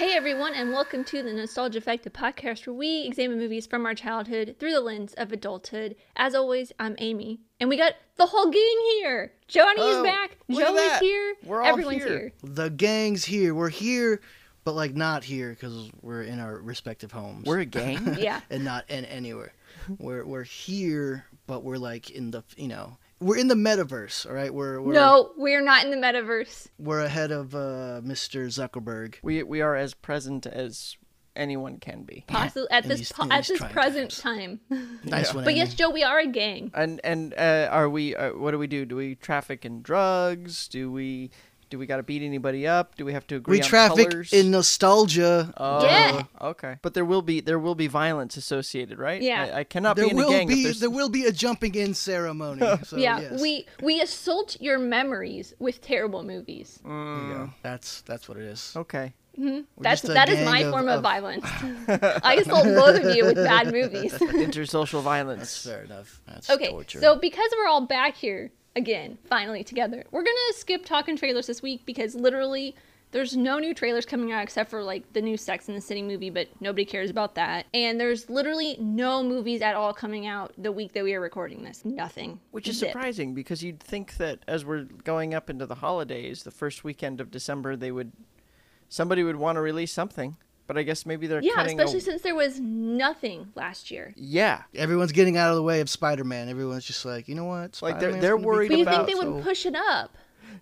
Hey everyone, and welcome to the Nostalgia Effect, a podcast where we examine movies from our childhood through the lens of adulthood. As always, I'm Amy, and we got the whole gang here. Johnny is Oh, back. look at Joe here. We're all Everyone's here. here. The gang's here. We're here, but like not here because we're in our respective homes. We're a gang. Yeah. and not in anywhere. We're we're here, but we're like in the you know we're in the metaverse. All right, we're we're No, we're not in the metaverse. we're ahead of uh, Mr. Zuckerberg. we we are as present as anyone can be. Possibly at In this these- po- at this present times. time. Nice Yeah. one. but Amy. yes, Joe, we are a gang. And and uh, are we? Uh, what do we do? Do we traffic in drugs? Do we? Do we got to beat anybody up? Do we have to agree we on traffic colors? in nostalgia. Oh, Yeah. Okay. But there will be there will be violence associated, right? Yeah. I, I cannot there be in a gang if be there's- there will be a jumping in ceremony. So, yeah, yes. we we assault your memories with terrible movies. Mm. There you. That's that's what it is. Okay. Mm-hmm. We're That's that is my of- form of, of- violence. I assault both of you with bad movies. Intersocial That's violence. fair enough. That's Okay, torture. so because we're all back here again, finally together, we're gonna skip talking trailers this week because literally there's no new trailers coming out except for like the new Sex in the City movie, but nobody cares about that. And there's literally no movies at all coming out the week that we are recording this. Nothing. Which is Zip. surprising because you'd think that as we're going up into the holidays, the first weekend of December, they would somebody would want to release something. But I guess maybe they're Yeah, cutting. especially a, since there was nothing last year. yeah, everyone's getting out of the way of Spider-Man. Everyone's just like, you know what? Like, they're- they're gonna be worried But you coming think they out, would so- push it up?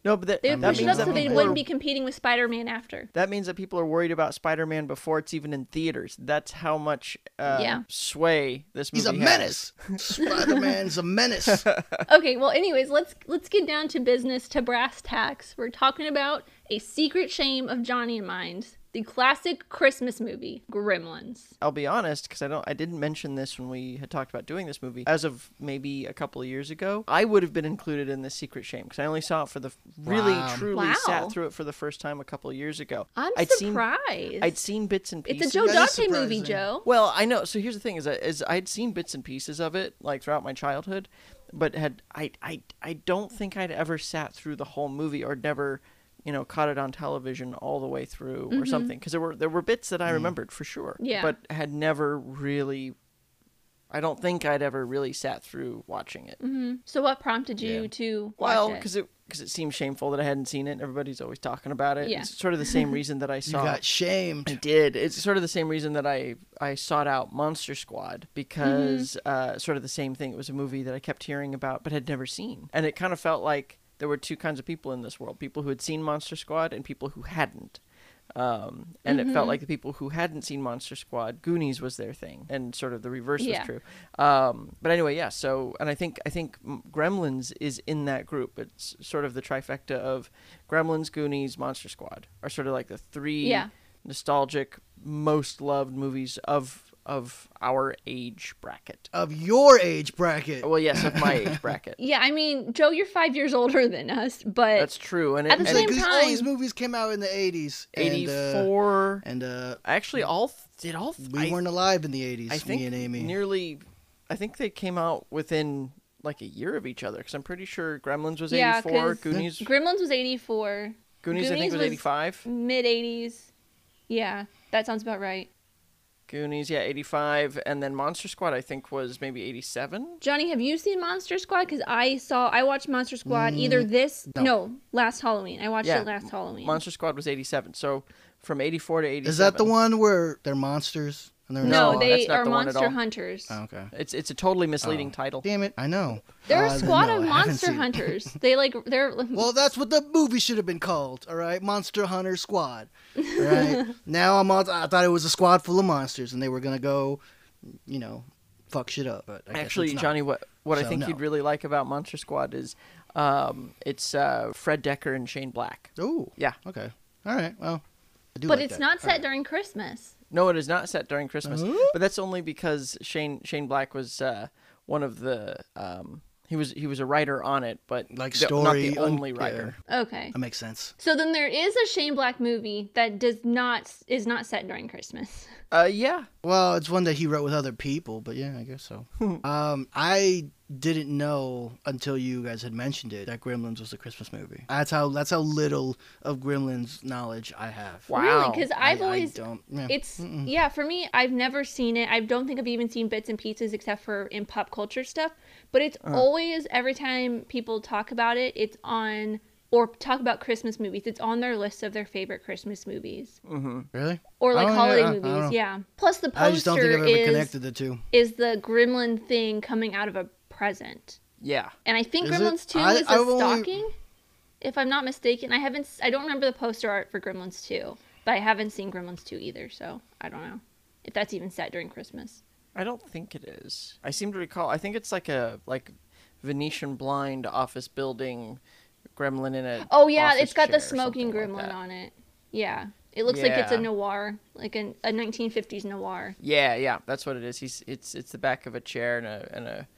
no, but that, They would that push it up so they people wouldn't be competing with Spider-Man after. That means that people are worried about Spider-Man before it's even in theaters. That's how much uh, Yeah. sway this movie has. He's a has. menace. Spider-Man's a menace. Okay, well, anyways, let's let's get down to business, to brass tacks. We're talking about a secret shame of Johnny and Mine's, the classic Christmas movie, Gremlins. I'll be honest, because I don't, I didn't mention this when we had talked about doing this movie. As of maybe a couple of years ago, I would have been included in this secret shame because I only saw it for the really Wow. truly Wow. sat through it for the first time a couple of years ago. I'm I'd seen, surprised. I'd seen bits and pieces. it's a Joe That is Dante movie. Joe. Well, I know. So here's the thing: is, that, is I'd seen bits and pieces of it like throughout my childhood, but had I I I don't think I'd ever sat through the whole movie or never, you know, caught it on television all the way through or something. Because there were there were bits that I remembered for sure. Mm-hmm. Yeah. But had never really. I don't think I'd ever really sat through watching it. So, what prompted you Yeah. to watch Well, because it because it seemed shameful that I hadn't seen it. Everybody's always talking about it. Yeah. It's sort of the same reason that I saw. you saw. got I did. It's sort of the same reason that I I sought out Monster Squad because Mm-hmm. uh, sort of the same thing. It was a movie that I kept hearing about but had never seen, and it kind of felt like there were two kinds of people in this world: people who had seen Monster Squad and people who hadn't. Um, and it Mm-hmm. felt like the people who hadn't seen Monster Squad, Goonies was their thing, and sort of the reverse Yeah. was true. Um, but anyway, yeah. So, and I think I think Gremlins is in that group. It's sort of the trifecta of Gremlins, Goonies, Monster Squad are sort of like the three Yeah. nostalgic, most loved movies of of our age bracket. Of your age bracket. Well, yes, of my age bracket. yeah, I mean, Joe, you're five years older than us, but That's true. And, At it, the same Because all these movies came out in the 80s. and, uh, eighty four. And, uh, Actually, all th- did all. th- we I, weren't alive in the 80s, I think me and Amy. nearly. I think they came out within like a year of each other because I'm pretty sure Gremlins was yeah, eighty Goonies. Gremlins was 84, Goonies, I think Goonies was was- eighty five. mid 80s. Yeah, that sounds about right. Goonies, yeah, eighty five, and then Monster Squad I think was maybe eighty seven. Johnny, have you seen Monster Squad? Because I saw, I watched Monster Squad either this, no. no. last Halloween. I watched Mm, Yeah, it last Halloween. Monster Squad was eighty seven. So from eighty four to eighty seven. Is that the one where they're monsters? And they're no, No, they that's not are the one at monster all. hunters. Oh, okay. It's it's a totally misleading Oh. title. Damn it, I know. They're Uh, a squad no, of monster hunters. they like they're Well, that's what the movie should have been called, all right? Monster Hunter Squad. All right? now I'm on, I thought it was a squad full of monsters and they were going to go, you know, fuck shit up. But I Actually, it's. Johnny, what what I think no. you'd really like about Monster Squad is, um, it's uh, Fred Dekker and Shane Black. Oh. Yeah. Okay. All right. Well, I do but like it's that. not All set right. during Christmas. No, it is not set during Christmas, Huh? but that's only because Shane Shane Black was uh, one of the um, he was he was a writer on it, but Like the- not story the un- only yeah. writer. Okay. That makes sense. So then there is a Shane Black movie that does not is not set during Christmas. Uh, yeah. Well, it's one that he wrote with other people, but yeah, I guess so. um, I didn't know until you guys had mentioned it that Gremlins was a Christmas movie. That's how that's how little of Gremlins knowledge I have. Wow. Really? Because I've I- I always don't. Yeah. It's Mm-mm. yeah, for me, I've never seen it. I don't think I've even seen bits and pieces except for in pop culture stuff. But it's Uh. always every time people talk about it, it's on or talk about Christmas movies. It's on their list of their favorite Christmas movies Mm-hmm. really. or like don't holiday I- I movies. Yeah. Plus the I just don't think poster I've ever is connected the two. is the Gremlin thing coming out of a present, Yeah. and I think Is it? Gremlins Two I- is a I've only- stocking. If I'm not mistaken, I haven't. s- I don't remember the poster art for Gremlins Two, but I haven't seen Gremlins Two either, so I don't know if that's even set during Christmas. I don't think it is. I seem to recall. I think it's like a like Venetian blind office building gremlin in a. Oh yeah, it's got the smoking something like gremlin on it. Yeah, it looks like it's a noir, like an, a 1950s noir. Yeah, yeah, that's what it is. He's it's it's the back of a chair and a and a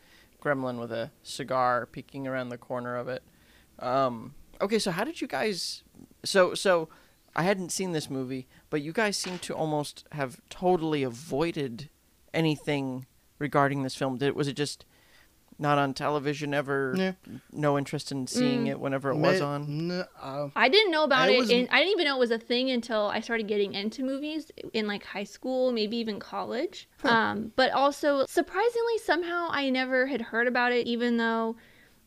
gremlin with a cigar peeking around the corner of it. Um, okay, so how did you guys? So so, I hadn't seen this movie, but you guys seem to almost have totally avoided anything regarding this film. Did was it just not on television ever? Yeah. No interest in seeing Mm. it whenever it was on. n- uh, I didn't know about it, was- and I didn't even know it was a thing until I started getting into movies in like high school, maybe even college. Um, but also surprisingly, somehow I never had heard about it, even though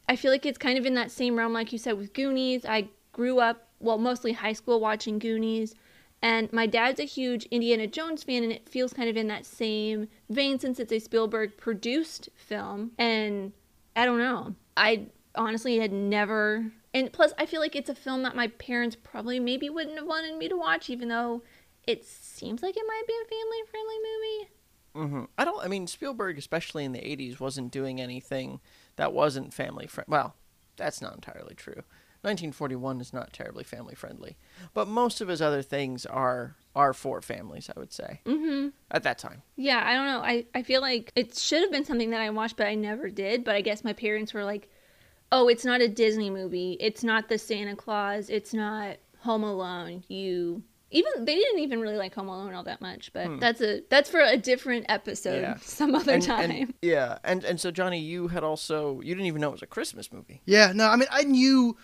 I feel like it's kind of in that same realm, like you said, with Goonies. I grew up, well, mostly high school watching Goonies. And my dad's a huge Indiana Jones fan, and it feels kind of in that same vein since it's a Spielberg produced film. And I don't know. I honestly had never. And plus, I feel like it's a film that my parents probably maybe wouldn't have wanted me to watch, even though it seems like it might be a family friendly movie. Mm-hmm. I don't. I mean, Spielberg, especially in the '80s, wasn't doing anything that wasn't family friendly. Well, that's not entirely true. 1941 is not terribly family friendly, but most of his other things are are for families. I would say hmm at that time. Yeah, I don't know. I, I feel like it should have been something that I watched, but I never did. But I guess my parents were like, oh, it's not a Disney movie. It's not the Santa Claus. It's not Home Alone. You. Even they didn't even really like Home Alone all that much, but that's a that's for a different episode Yeah. some other And- time. and- yeah, and and so Johnny, you had also you didn't even know it was a Christmas movie. Yeah, no, I mean, I knew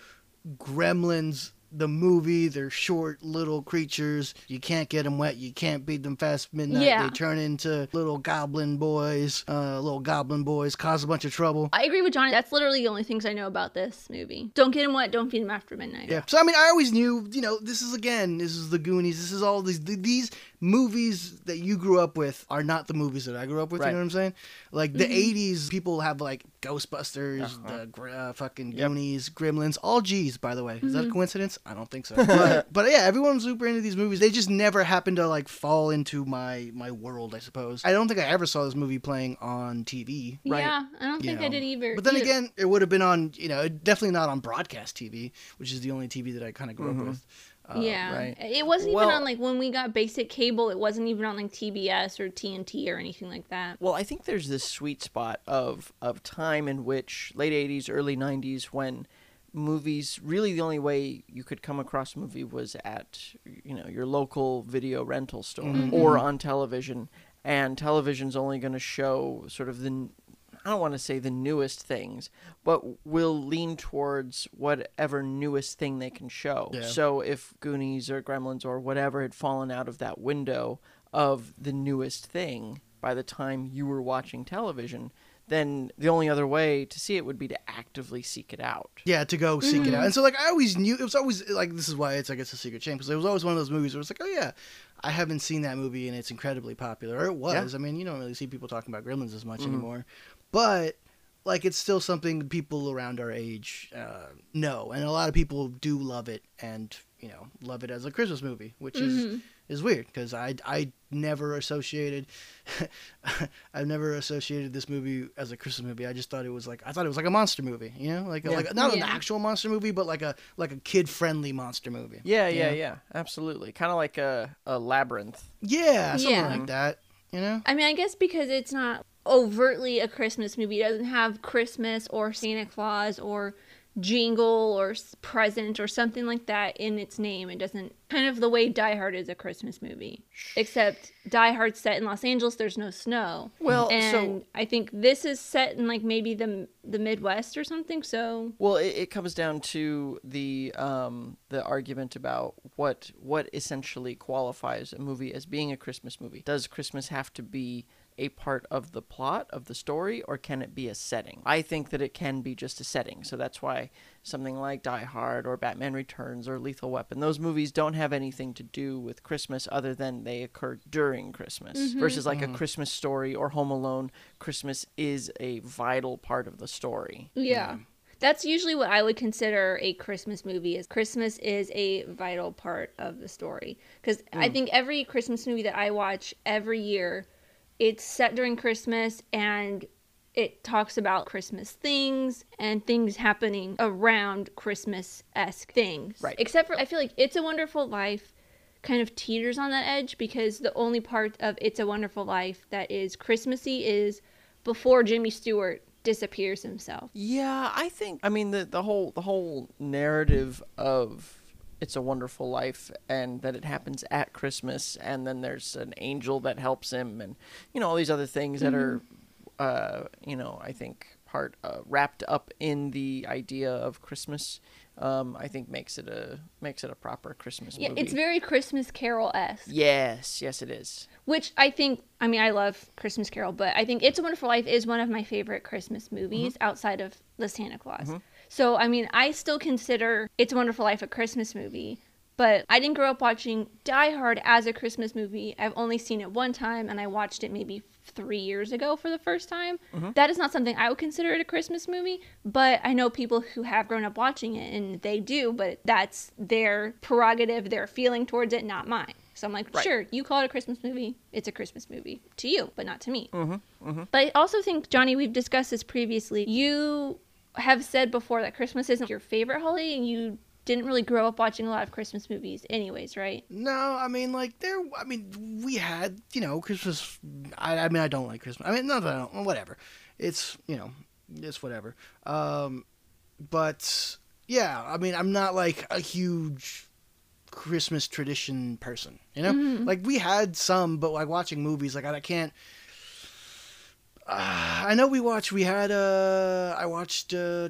Gremlins, the movie. They're short little creatures. You can't get them wet. You can't beat them fast midnight. Yeah. They turn into little goblin boys. Uh, little goblin boys cause a bunch of trouble. I agree with Johnny. That's literally the only things I know about this movie. Don't get them wet. Don't feed them after midnight. Yeah. So I mean, I always knew, you know, this is again, this is the Goonies. This is all these these movies that you grew up with are not the movies that I grew up with. Right. You know what I'm saying? Like the Mm-hmm. '80s, people have like Ghostbusters, Uh-huh. the gr- uh, fucking Yep. Goonies, Gremlins, all G's. By the way, is Mm-hmm. that a coincidence? I don't think so. but, but yeah, everyone's super into these movies. They just never happened to like fall into my my world. I suppose. I don't think I ever saw this movie playing on TV. Right. Yeah, I don't You think I did either. But then either. again, it would have been on, you know, definitely not on broadcast TV, which is the only TV that I kind of grew Mhm. up with. Uh, yeah, right. it wasn't Well- even on like when we got basic cable. It wasn't even on like TBS or TNT or anything like that. Well, I think there's this sweet spot of of time in which late '80s, early '90s, when movies really the only way you could come across a movie was at you know your local video rental store Mhm. or on television, and television's only going to show sort of the I don't want to say the newest things, but will lean towards whatever newest thing they can show. Yeah. So if Goonies or Gremlins or whatever had fallen out of that window of the newest thing by the time you were watching television, then the only other way to see it would be to actively seek it out. Yeah, to go seek Mm-hmm. it out. And so, like, I always knew it was always like this is why it's I guess a secret shame because it was always one of those movies where it's like, oh yeah, I haven't seen that movie and it's incredibly popular. Or it was. I mean, you don't really see people talking about Gremlins as much Mhm. anymore, but like it's still something people around our age uh, know, and a lot of people do love it and you know love it as a Christmas movie, which is Mhm. Is weird because I I never associated I've never associated this movie as a Christmas movie. I just thought it was like I thought it was like a monster movie, you know, like Yeah. like not an actual monster movie, but like a like a kid friendly monster movie. Yeah, yeah, Yeah. yeah, absolutely. Kind of like a, a labyrinth. Yeah, something Yeah. like that. You know. I mean, I guess because it's not overtly a Christmas movie, it doesn't have Christmas or Santa Claus or jingle or present or something like that in its name. It doesn't kind of the way Die Hard is a Christmas movie, except Die Hard's set in Los Angeles. There's no snow. Well, so- and I think this is set in like maybe the the Midwest or something. So Well, it, it comes down to the um, the argument about what what essentially qualifies a movie as being a Christmas movie. Does Christmas have to be a part of the plot of the story, or can it be a setting? I think that it can be just a setting. So that's why something like Die Hard or Batman Returns or Lethal Weapon, those movies don't have anything to do with Christmas other than they occur during Christmas. Mm-hmm. Versus like a mm-hmm. Christmas story or Home Alone, Christmas is a vital part of the story. Yeah. That's usually what I would consider a Christmas movie is Christmas is a vital part of the story cuz I mm. think every Christmas movie that I watch every year it's set during Christmas and it talks about Christmas things and things happening around Christmas-esque things. Right. Except for I feel like It's a Wonderful Life kind of teeters on that edge because the only part of It's a Wonderful Life that is Christmassy is before Jimmy Stewart disappears himself. Yeah, I think. I mean, the the whole the whole narrative of "It's a Wonderful Life" and that it happens at Christmas, and then there's an angel that helps him, and you know all these other things that are, uh, you know, I think part uh, wrapped up in the idea of Christmas. Um, I think makes it a makes it a proper Christmas Yeah, movie. it's very Christmas Carol esque. yes, yes, it is. Which I think, I mean, I love Christmas Carol, but I think It's a Wonderful Life is one of my favorite Christmas movies outside of The Santa Claus. So, I mean, I still consider It's a Wonderful Life a Christmas movie, but I didn't grow up watching Die Hard as a Christmas movie. I've only seen it one time, and I watched it maybe three years ago for the first time. That is not something I would consider it a Christmas movie, but I know people who have grown up watching it, and they do, but that's their prerogative, their feeling towards it, not mine. So I'm like, Right. sure, you call it a Christmas movie. It's a Christmas movie to you, but not to me. Mm-hmm, But I also think, Johnny, we've discussed this previously. You have said before that Christmas isn't your favorite holiday, and you didn't really grow up watching a lot of Christmas movies, anyways, right? No, I mean like there. I mean we had you know Christmas. I, I mean I don't like Christmas. I mean not that I don't. Whatever. It's you know it's whatever. Um, but yeah, I mean I'm not like a huge Christmas tradition person. You know, like we had some, but like watching movies, like I, I can't. Uh, I know we watched. We had. Uh, I watched uh,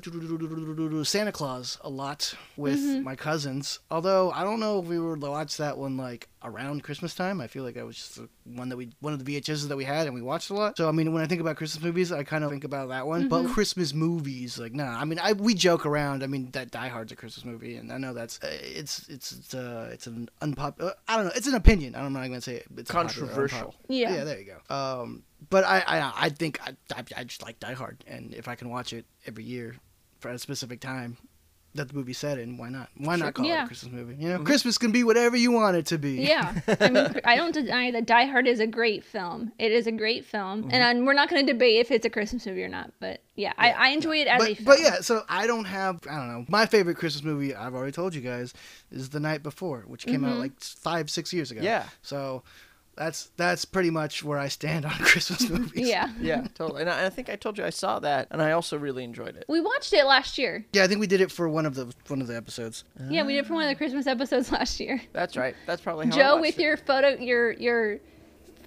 Santa Claus a lot with my cousins. Although I don't know if we would watch that one like around Christmas time. I feel like that was just one that we one of the VHSs that we had and we watched a lot. So I mean, when I think about Christmas movies, I kind of think about that one. But Christmas movies, like nah. I mean, I we joke around. I mean, that Die Hard's a Christmas movie, and I know that's uh, it's it's it's uh, it's an unpopular. I don't know. It's an opinion. I'm not know I'm gonna say it. It's Controversial. Yeah. yeah, there you go. Um, but I, I, I think I, I, I just like Die Hard, and if I can watch it every year for a specific time that the movie's set in, why not? Why not call it a Christmas movie? You know, mm-hmm. Christmas can be whatever you want it to be. Yeah, I mean, I don't deny that Die Hard is a great film. It is a great film, mm-hmm. and i we're not going to debate if it's a Christmas movie or not. But yeah, I, I enjoy it as a film. but yeah, so I don't have I don't know. My favorite Christmas movie I've already told you guys is The Night Before, which came out mm-hmm. like five six years ago. Yeah. So that's that's pretty much where I stand on Christmas movies. yeah, Yeah, totally. And I, I think I told you I saw that, and I also really enjoyed it. we watched it last year. Yeah, I think we did it for one of the one of the episodes. Yeah, we did it for one of the Christmas episodes last year. That's right. That's probably how Joe, watched with it. your photo, your your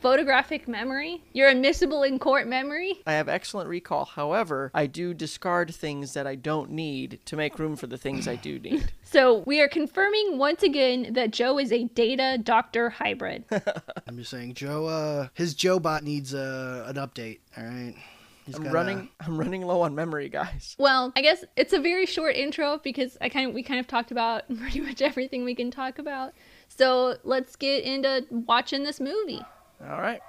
photographic memory, You're admissible in court memory. I have excellent recall. However, I do discard things that I don't need to make room for the things I do need. So we are confirming once again that Joe is a data doctor hybrid. I'm just saying, Joe. Uh, his Joe bot needs uh, an update. All right. He's I'm gotta- running. I'm running low on memory, guys. Well, I guess it's a very short intro because I kind of we kind of talked about pretty much everything we can talk about. So let's get into watching this movie. All right.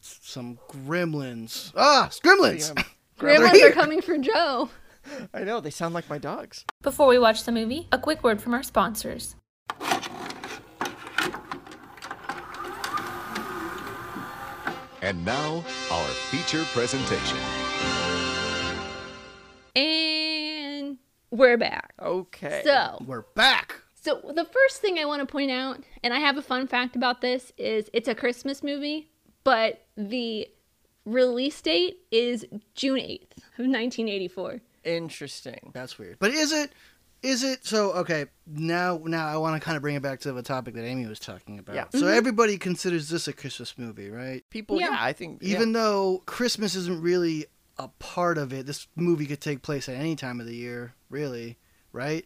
some gremlins. Ah, gremlins. Yeah. Grandmas are coming for Joe. I know they sound like my dogs. Before we watch the movie, a quick word from our sponsors. And now, our feature presentation. And we're back. Okay. So, We're back. So the first thing I want to point out, and I have a fun fact about this, is it's a Christmas movie, but the release date is June 8th of 1984. Interesting. That's weird. But is it? Is it so? Okay, now now I want to kind of bring it back to the topic that Amy was talking about. Yeah. So mm-hmm. everybody considers this a Christmas movie, right? People, Yeah. yeah, I think yeah. Even though Christmas isn't really a part of it, this movie could take place at any time of the year, really, right?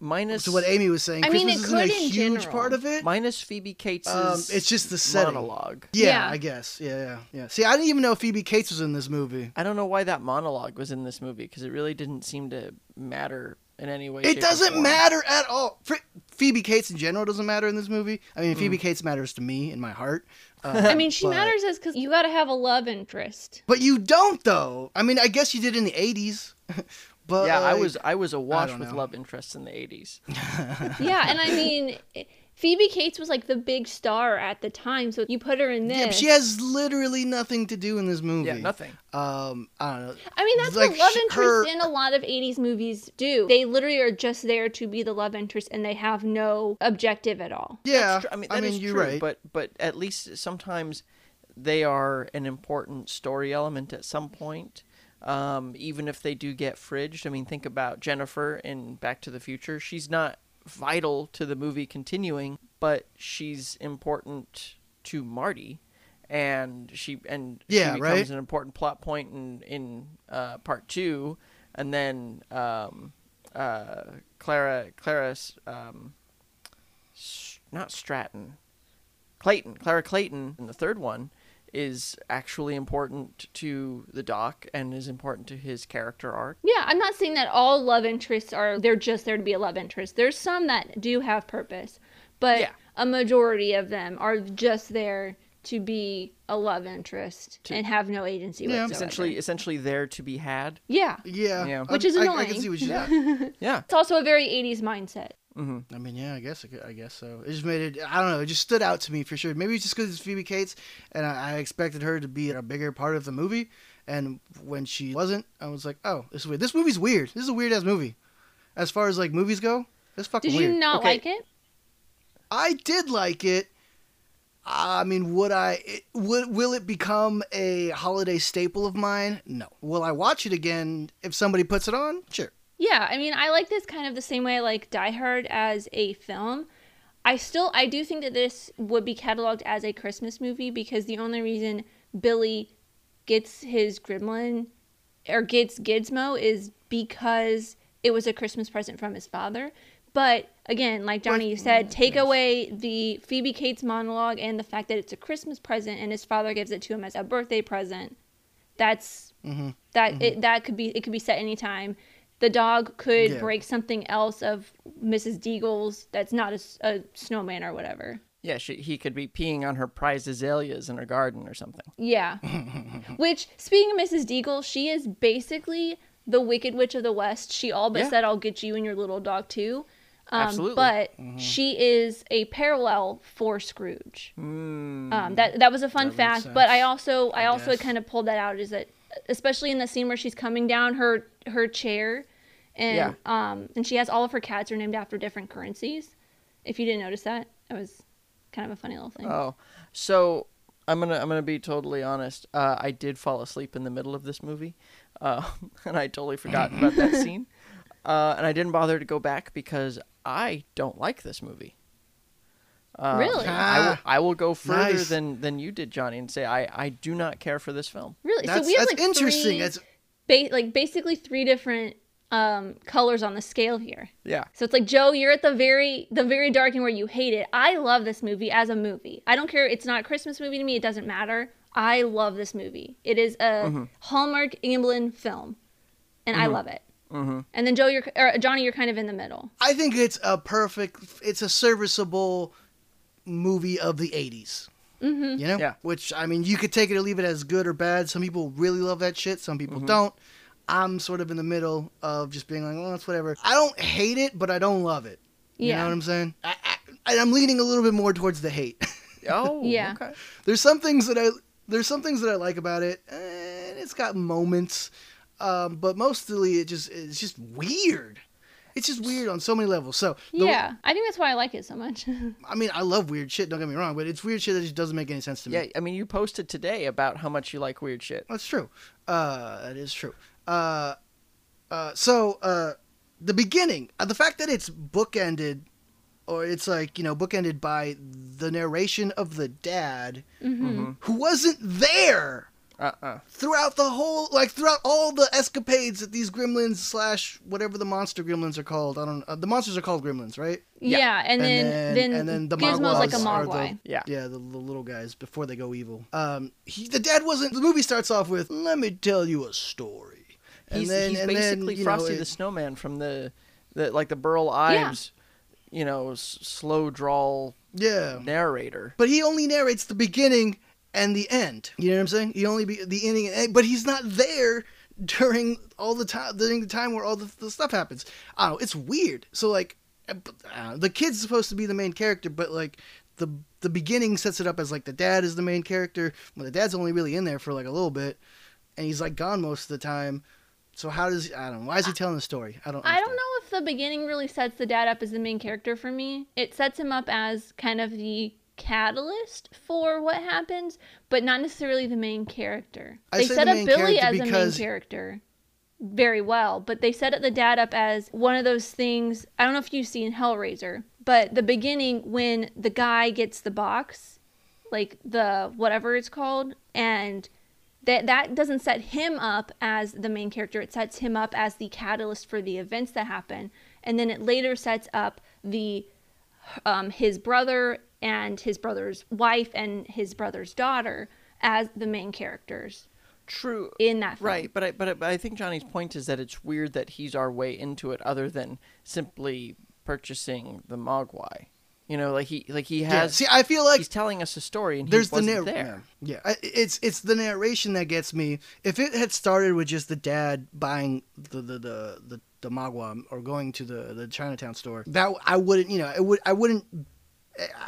Minus So what Amy was saying, I mean, Christmas it isn't a could in huge general. part of it. minus Phoebe Cates' Um, it's just the setting. monologue. Yeah, Yeah. I guess. Yeah, yeah, yeah. See, I didn't even know Phoebe Cates was in this movie. I don't know why that monologue was in this movie because it really didn't seem to matter in any way. shape, It or doesn't form. matter at all. Fr- Phoebe Cates in general doesn't matter in this movie. I mean, Mm. Phoebe Cates matters to me in my heart. Uh, I mean, she but- matters as because you got to have a love interest. But you don't though. I mean, I guess you did in the '80s. but Yeah, I was I was awash don't with know. love interests in the '80s. yeah, and I mean, Phoebe Cates was like the big star at the time, so you put her in this. Yeah, but she has literally nothing to do in this movie. Yeah, nothing. Um, I don't know. I mean, that's like, what love sh- interests her- in a lot of 80s movies do. They literally are just there to be the love interest and they have no objective at all. Yeah, Tr- I mean, that is you're true, right. but but at least sometimes they are an important story element at some point. Um, even if they do get fridged, I mean, think about Jennifer in Back to the Future. She's not vital to the movie continuing, but she's important to Marty, and she and Yeah, she becomes right. an important plot point in in uh, part two, and then um, uh, Clara Clara's um, not Stratton, Clayton, Clara Clayton in the third one is actually important to the doc and is important to his character arc. Yeah, I'm not saying that all love interests are they're just there to be a love interest. There's some that do have purpose, but Yeah. a majority of them are just there to be a love interest To- and have no agency Yeah. whatsoever. Essentially, essentially there to be had. yeah. yeah, Yeah. Which is I, I annoying. can see what you. Yeah, It's also a very 80s mindset. Mm-hmm. I mean, yeah, I guess, I guess so. It just made it. I don't know. It just stood out to me for sure. Maybe it's just because it's Phoebe Cates, and I, I expected her to be a bigger part of the movie. And when she wasn't, I was like, oh, this is weird. This movie's weird. This is a weird ass movie. As far as like movies go, it's fucking Did weird. you not Okay. like it? I did like it. I mean, would I? It, would, will it become a holiday staple of mine? No. Will I watch it again if somebody puts it on? Sure. Yeah, I mean, I like this kind of the same way I like Die Hard as a film. I still, I do think that this would be cataloged as a Christmas movie because the only reason Billy gets his gremlin or gets Gizmo is because it was a Christmas present from his father. But again, like Johnny you said, mm, take away the Phoebe Cates monologue and the fact that it's a Christmas present and his father gives it to him as a birthday present. That's mm-hmm. that mm-hmm. it that could be it could be set anytime. The dog could Yeah. break something else of Mrs. Deagle's that's not a snowman or whatever. yeah. She, he could be peeing on her prized azaleas in her garden or something. Yeah. Which, speaking of Mrs. Deagle, she is basically the Wicked Witch of the West. She all but Yeah. said, I'll get you and your little dog too. Um, Absolutely. But she is a parallel for Scrooge. Um, that that was a fun. That fact. But I also I, I also guess. kind of pulled that out is that especially in the scene where she's coming down her her chair, and Yeah. um and she has all of her cats are named after different currencies. If you didn't notice that, it was kind of a funny little thing. Oh, so I'm gonna I'm gonna be totally honest. Uh, I did fall asleep in the middle of this movie, uh, and I totally forgot about that scene. Uh, and I didn't bother to go back because I don't like this movie. Uh, Really? I will, will go further Nice. than, than you did, Johnny, and say I, I do not care for this film. Really? That's so we have that's like interesting. Three, It's ba- like basically three different um colors on the scale here. Yeah. So it's like Joe, you're at the very the very dark end where you hate it. I love this movie as a movie. I don't care. It's not a Christmas movie to me. It doesn't matter. I love this movie. It is a Mm-hmm. Hallmark Amblin film, and I love it. Mm-hmm. And then Joe, you're or Johnny, you're kind of in the middle. I think it's a perfect. It's a serviceable movie of the '80s. Mm-hmm. You know, Yeah. Which I mean, you could take it or leave it as good or bad. Some people really love that shit. Some people don't. I'm sort of in the middle of just being like, well, it's whatever. I don't hate it, but I don't love it. You Yeah. know what I'm saying? I, I, I'm leaning a little bit more towards the hate. Oh, Yeah. Okay. there's some things that I there's some things that I like about it, and it's got moments, um, but mostly it just it's just weird. It's just weird on so many levels. So the- yeah, I think that's why I like it so much. I mean, I love weird shit. Don't get me wrong, but it's weird shit that just doesn't make any sense to me. Yeah, I mean, you posted today about how much you like weird shit. That's true. Uh, that is true. Uh, Uh, so uh, the beginning, uh, the fact that it's bookended, or it's like you know bookended by the narration of the dad Mm-hmm. who wasn't there Uh-uh. throughout the whole, like throughout all the escapades that these gremlins slash whatever the monster gremlins are called. I don't. Uh, the monsters are called gremlins, right? Yeah, and, then, then and then the Gizmo's like a Mogwais are mogwai. the- Yeah. yeah, the, the little guys before they go evil. Um, he, the dad wasn't. The movie starts off with, "Let me tell you a story," and He's, then he's and then, basically know, Frosty it- the Snowman from the, the like the Burl Ives, you know, s- slow drawl yeah. narrator. But he only narrates the beginning and the end. You know what I'm saying? He only be the ending, and end, but he's not there during all the time during the time where all the, the stuff happens. I don't know. It's weird. So like, uh, the kid's supposed to be the main character, but like the the beginning sets it up as like the dad is the main character. Well, the dad's only really in there for like a little bit, and he's like gone most of the time. So how does I don't know? Why is he telling the story? I don't. I don't know if the beginning really sets the dad up as the main character for me. It sets him up as kind of the catalyst for what happens, but not necessarily the main character. I They set the up Billy as the main character very well, but they set up the dad up as one of those things. I don't know if you've seen Hellraiser, but the beginning when the guy gets the box, like the whatever it's called, and that that doesn't set him up as the main character it sets him up as the catalyst for the events that happen and then it later sets up the um, his brother and his brother's wife and his brother's daughter as the main characters True. in that film. Right, but I, but I, but I think Johnny's point is that it's weird that he's our way into it, other than simply purchasing the Mogwai. You know, like he like he Yeah. has. See, I feel like he's telling us a story, and there's he wasn't the narr- there. Yeah, yeah. I- it's it's the narration that gets me. If it had started with just the dad buying the the the the, the mogwai or going to the the Chinatown store, that I wouldn't, you know, it would I wouldn't.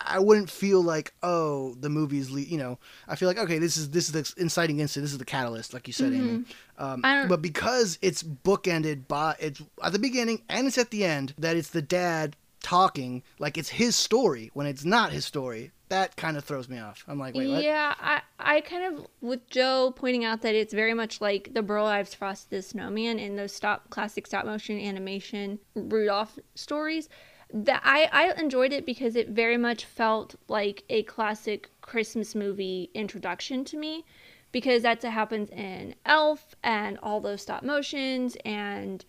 I wouldn't feel like oh the movie's le- you know I feel like okay this is this is the inciting incident this is the catalyst like you said Amy um, Mm-hmm. I don't- but because it's bookended by it's at the beginning and it's at the end that it's the dad talking like it's his story when it's not his story that kind of throws me off I'm like wait what yeah, I, I kind of with Joe pointing out that it's very much like the Burl Ives Frosty the Snowman in those stop classic stop motion animation Rudolph stories. That I, I enjoyed it because it very much felt like a classic Christmas movie introduction to me. Because that's what happens in Elf and all those stop motions and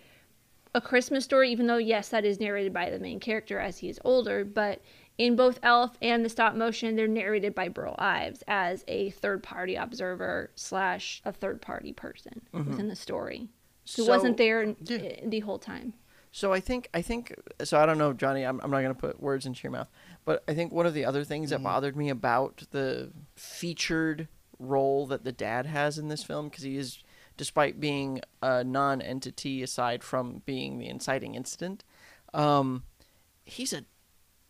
a Christmas story, even though, yes, that is narrated by the main character as he is older, but in both Elf and the stop motion, they're narrated by Burl Ives as a third party observer slash a third party person mm-hmm. within the story who So- wasn't there Yeah. Eh, the whole time. So I think I think so. I don't know, Johnny. I'm, I'm not going to put words into your mouth, but I think one of the other things that mm-hmm. bothered me about the featured role that the dad has in this film, because he is, despite being a non-entity aside from being the inciting incident, um, he's a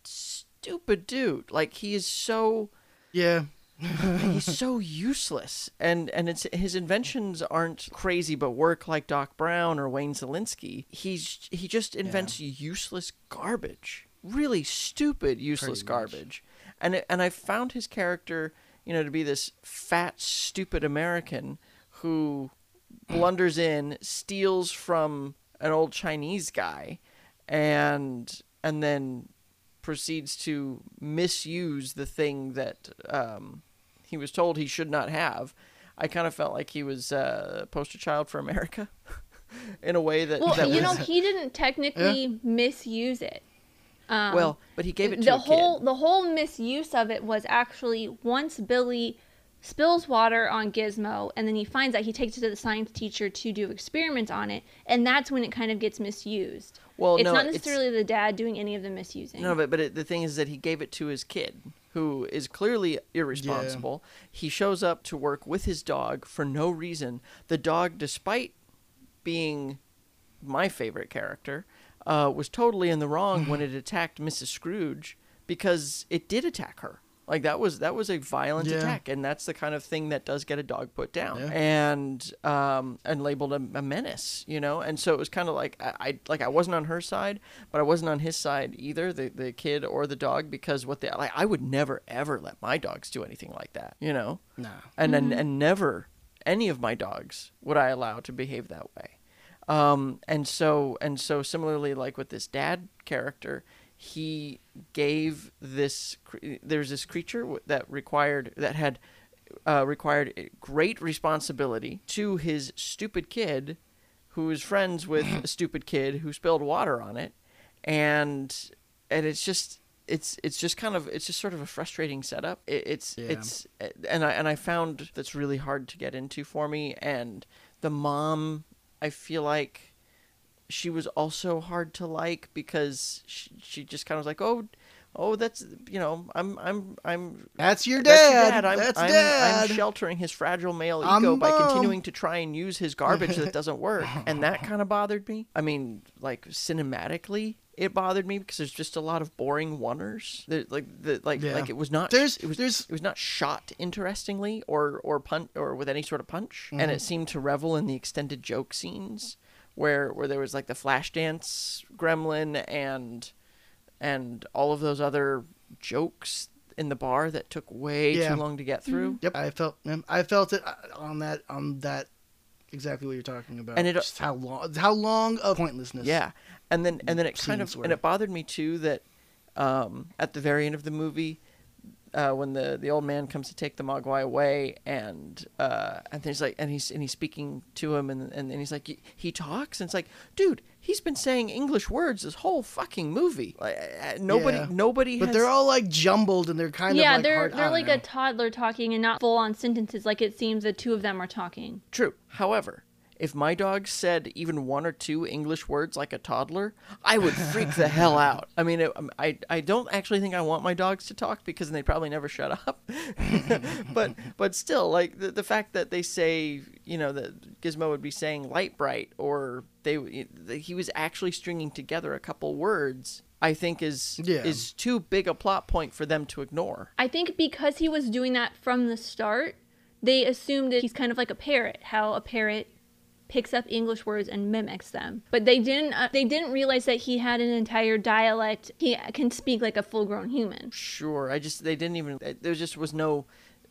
stupid dude. Like he is so yeah he's so useless and and it's his inventions aren't crazy but work like doc brown or wayne Szalinski. he's he just invents useless garbage really stupid useless Pretty much. garbage and it, and i found his character you know to be this fat stupid american who blunders in steals from an old chinese guy and and then proceeds to misuse the thing that um, he was told he should not have. I kind of felt like he was uh, a poster child for America in a way that. Well, that you know, he didn't technically misuse it. Um, well, but he gave it to the a whole kid. the whole misuse of it was actually once Billy spills water on Gizmo and then he finds out he takes it to the science teacher to do experiments on it and that's when it kind of gets misused. Well, it's no, not it's- necessarily the dad doing any of the misusing. No, but but it, the thing is that he gave it to his kid, who is clearly irresponsible. He shows up to work with his dog for no reason. The dog, despite being my favorite character, uh, was totally in the wrong when it attacked Mrs. Scrooge because it did attack her. Like that was that was a violent Yeah. attack, and that's the kind of thing that does get a dog put down Yeah. and um and labeled a, a menace, you know. And so it was kind of like I, I like I wasn't on her side, but I wasn't on his side either, the the kid or the dog, because what they like I would never ever let my dogs do anything like that, you know. no And and and never any of my dogs would I allow to behave that way. Um, and so and so similarly, like with this dad character, he gave this there's this creature that required that had uh, required great responsibility to his stupid kid, who is friends with a stupid kid who spilled water on it, and and it's just it's it's just kind of it's just sort of a frustrating setup. It, it's Yeah. it's and I and I found that's really hard to get into for me. And the mom, I feel like she was also hard to like because she, she just kind of was like, oh, oh, that's you know, I'm I'm I'm That's your that's your dad. dad. I'm, That's I'm, dad. I'm sheltering his fragile male I'm ego by mom. continuing to try and use his garbage that doesn't work, and that kind of bothered me. I mean, like cinematically, it bothered me because there's just a lot of boring oneers. There, like, the, like, Yeah. like it was not. There's- it was, there's- it was not shot interestingly or or pun or with any sort of punch, and Mm-hmm. it seemed to revel in the extended joke scenes where where there was like the flash dance gremlin and and all of those other jokes in the bar that took way Yeah. too long to get through. Yep, I felt I felt it uh, on that on that exactly what you're talking about. And it- just how long how long of pointlessness. Yeah, and then and then it kind of Scenes and it bothered me too that um, at the very end of the movie, uh, when the the old man comes to take the Mogwai away, and uh, and he's like, and he's and he's speaking to him, and and, and he's like, he talks, and it's like, dude, he's been saying English words this whole fucking movie. Like uh, nobody, Yeah. nobody. But has, they're all like jumbled and they're kind yeah, of like they're hard, they're like know. a toddler talking and not full on sentences. Like it seems the two of them are talking. True. However, if my dog said even one or two English words like a toddler, I would freak the hell out. I mean, it, um, I I don't actually think I want my dogs to talk because they probably never shut up. but but still, like the, the fact that they say, you know, that Gizmo would be saying light bright, or they he was actually stringing together a couple words. I think is Yeah. is too big a plot point for them to ignore. I think because he was doing that from the start, they assumed that he's kind of like a parrot. How a parrot picks up English words and mimics them. But they didn't uh, they didn't realize that he had an entire dialect. He can speak like a full-grown human. Sure, I just they didn't even there just was no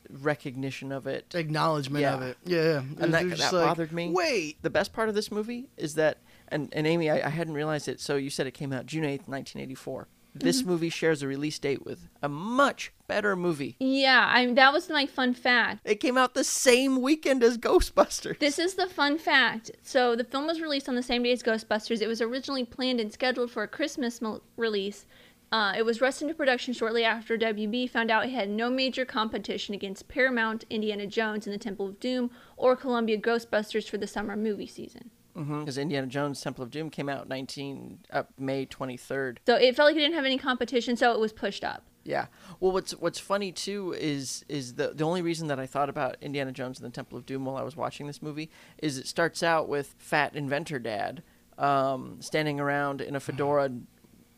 recognition of it. acknowledgement of it. Yeah, yeah. and They're that, just that like, bothered me. Wait, the best part of this movie is that, and, and Amy, I, I hadn't realized it. So you said it came out June eighth, nineteen eighty four. This Mm-hmm. movie shares a release date with a much better movie. Yeah, I that was my fun fact. It came out the same weekend as Ghostbusters. This is the fun fact. So the film was released on the same day as Ghostbusters. It was originally planned and scheduled for a Christmas mo- release. Uh, it was rushed into production shortly after WB found out it had no major competition against Paramount, Indiana Jones and the Temple of Doom, or Columbia Ghostbusters for the summer movie season. Because Indiana Jones: Temple of Doom came out nineteen uh, May twenty third. So it felt like it didn't have any competition, so it was pushed up. Yeah. Well, what's what's funny too is is the the only reason that I thought about Indiana Jones and the Temple of Doom while I was watching this movie is it starts out with fat inventor dad um, standing around in a fedora,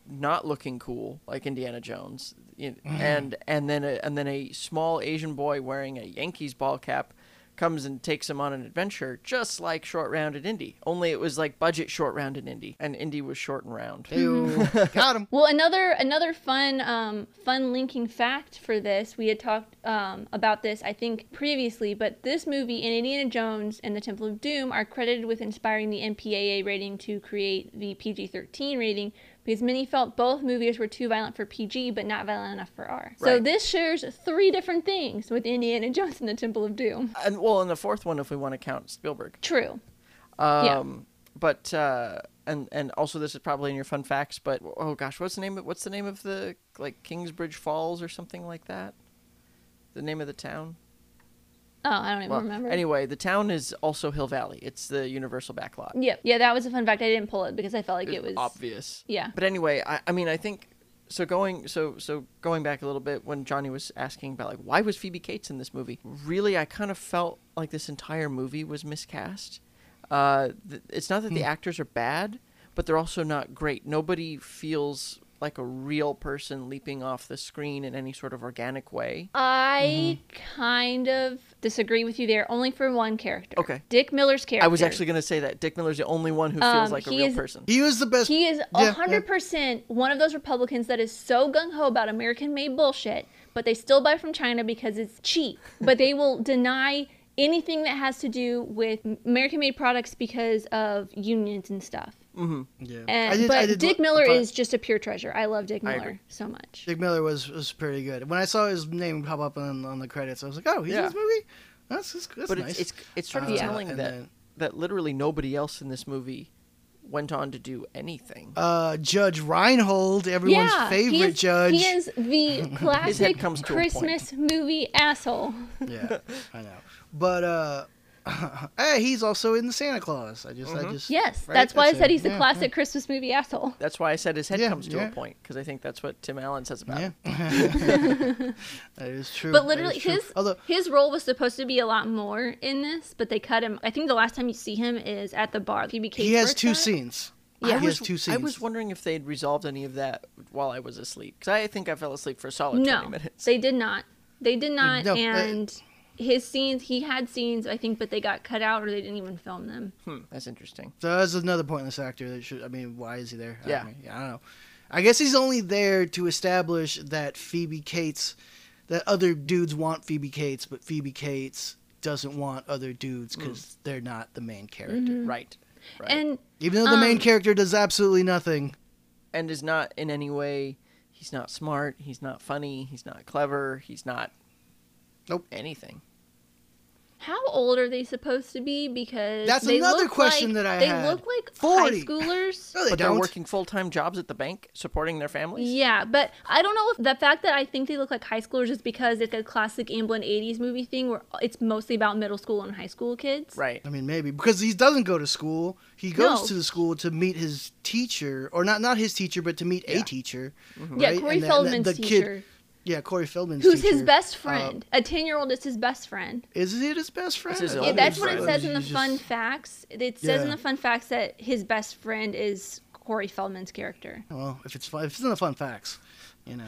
not looking cool like Indiana Jones, You- and and then a, and then a small Asian boy wearing a Yankees ball cap comes and takes him on an adventure just like short round and Indy. Only it was like budget short round and Indy, and Indy was short and round. Ew, got him. Well, another another fun um, fun linking fact for this, we had talked um, about this I think previously, but this movie and Indiana Jones and the Temple of Doom are credited with inspiring the MPAA rating to create the PG-13 rating because many felt both movies were too violent for PG but not violent enough for R. So this shares three different things with Indiana Jones and the Temple of Doom. And well, and the fourth one, if we want to count Spielberg. True. Yeah. Um, But uh, and and also this is probably in your fun facts. But oh gosh, what's the name? Of, what's the name of the like Kingsbridge Falls or something like that? The name of the town. Oh, I don't even Well, remember. anyway, the town is also Hill Valley. It's the Universal backlot. Yep. Yeah, that was a fun fact. I didn't pull it because I felt like it was obvious. Yeah. But anyway, I, I mean, I think so. Going so so going back a little bit when Johnny was asking about like why was Phoebe Cates in this movie? Really, I kind of felt like this entire movie was miscast. Uh, th- it's not that the actors are bad, but they're also not great. Nobody feels like a real person leaping off the screen in any sort of organic way. I kind of disagree with you there, only for one character. Okay. Dick Miller's character. I was actually going to say that Dick Miller's the only one who feels Um, like a real is- person. He is the best. He is Yeah, yeah. hundred percent one of those Republicans that is so gung ho about American made bullshit, but they still buy from China because it's cheap. but they will deny anything that has to do with American made products because of unions and stuff. Yeah. And, I did- but I did Dick Miller but is just a pure treasure. I love Dick Miller so much. Dick Miller was was pretty good. When I saw his name pop up on, on the credits, I was like, oh, he's in this movie. That's that's, that's but nice. it's, it's it's sort of Uh, telling and that then- that literally nobody else in this movie went on to do anything. uh, Judge Reinhold, everyone's yeah, favorite he is, judge. He is the classic comes Christmas movie asshole. Yeah, I know. But uh, hey, he's also in the Santa Claus. I just, I just. Yes, right? that's why I said it. he's the Yeah, classic Christmas movie asshole. That's why I said his head Yeah, comes to yeah. a point because I think that's what Tim Allen says about Yeah, it. that is true. But literally, true. his Although, his role was supposed to be a lot more in this, but they cut him. I think the last time you see him is at the bar. Phoebe he has Cates two works scenes. Yeah. he I has was, two scenes. I was wondering if they'd resolved any of that while I was asleep because I think I fell asleep for a solid No, twenty minutes. they did not. They did not, No, uh, and his scenes. He had scenes, I think, but they got cut out or they didn't even film them. Hmm, that's interesting. So that's another pointless actor that should. I mean, why is he there? I Yeah. I don't know. I guess he's only there to establish that Phoebe Cates, that other dudes want Phoebe Cates, but Phoebe Cates doesn't want other dudes because they're not the main character. Right. Right. And Even though the main Um, character does absolutely nothing. and is not in any way. He's not smart. He's not funny. He's not clever. He's not. Nope. Anything. how old are they supposed to be? Because That's they another look question like, that I They had. look like 40. high schoolers. No, they but don't. they're working full time jobs at the bank, supporting their families. Yeah, but I don't know if the fact that I think they look like high schoolers is because it's a classic Amblin 80s movie thing where it's mostly about middle school and high school kids. Right. I mean, maybe because he doesn't go to school. He goes No. to the school to meet his teacher, or not not his teacher, but to meet a Yeah. teacher. Yeah, right? Corey And then- Feldman's the kid- teacher, Yeah, Corey Feldman's who's his teacher. best Uh, friend. a 10 year old is his best friend. is it his best friend? his Yeah, that's it what it says in the he's fun just- facts. It says Yeah. in the fun facts that his best friend is Corey Feldman's character. Well, if it's fun, if it's in the fun facts, you know.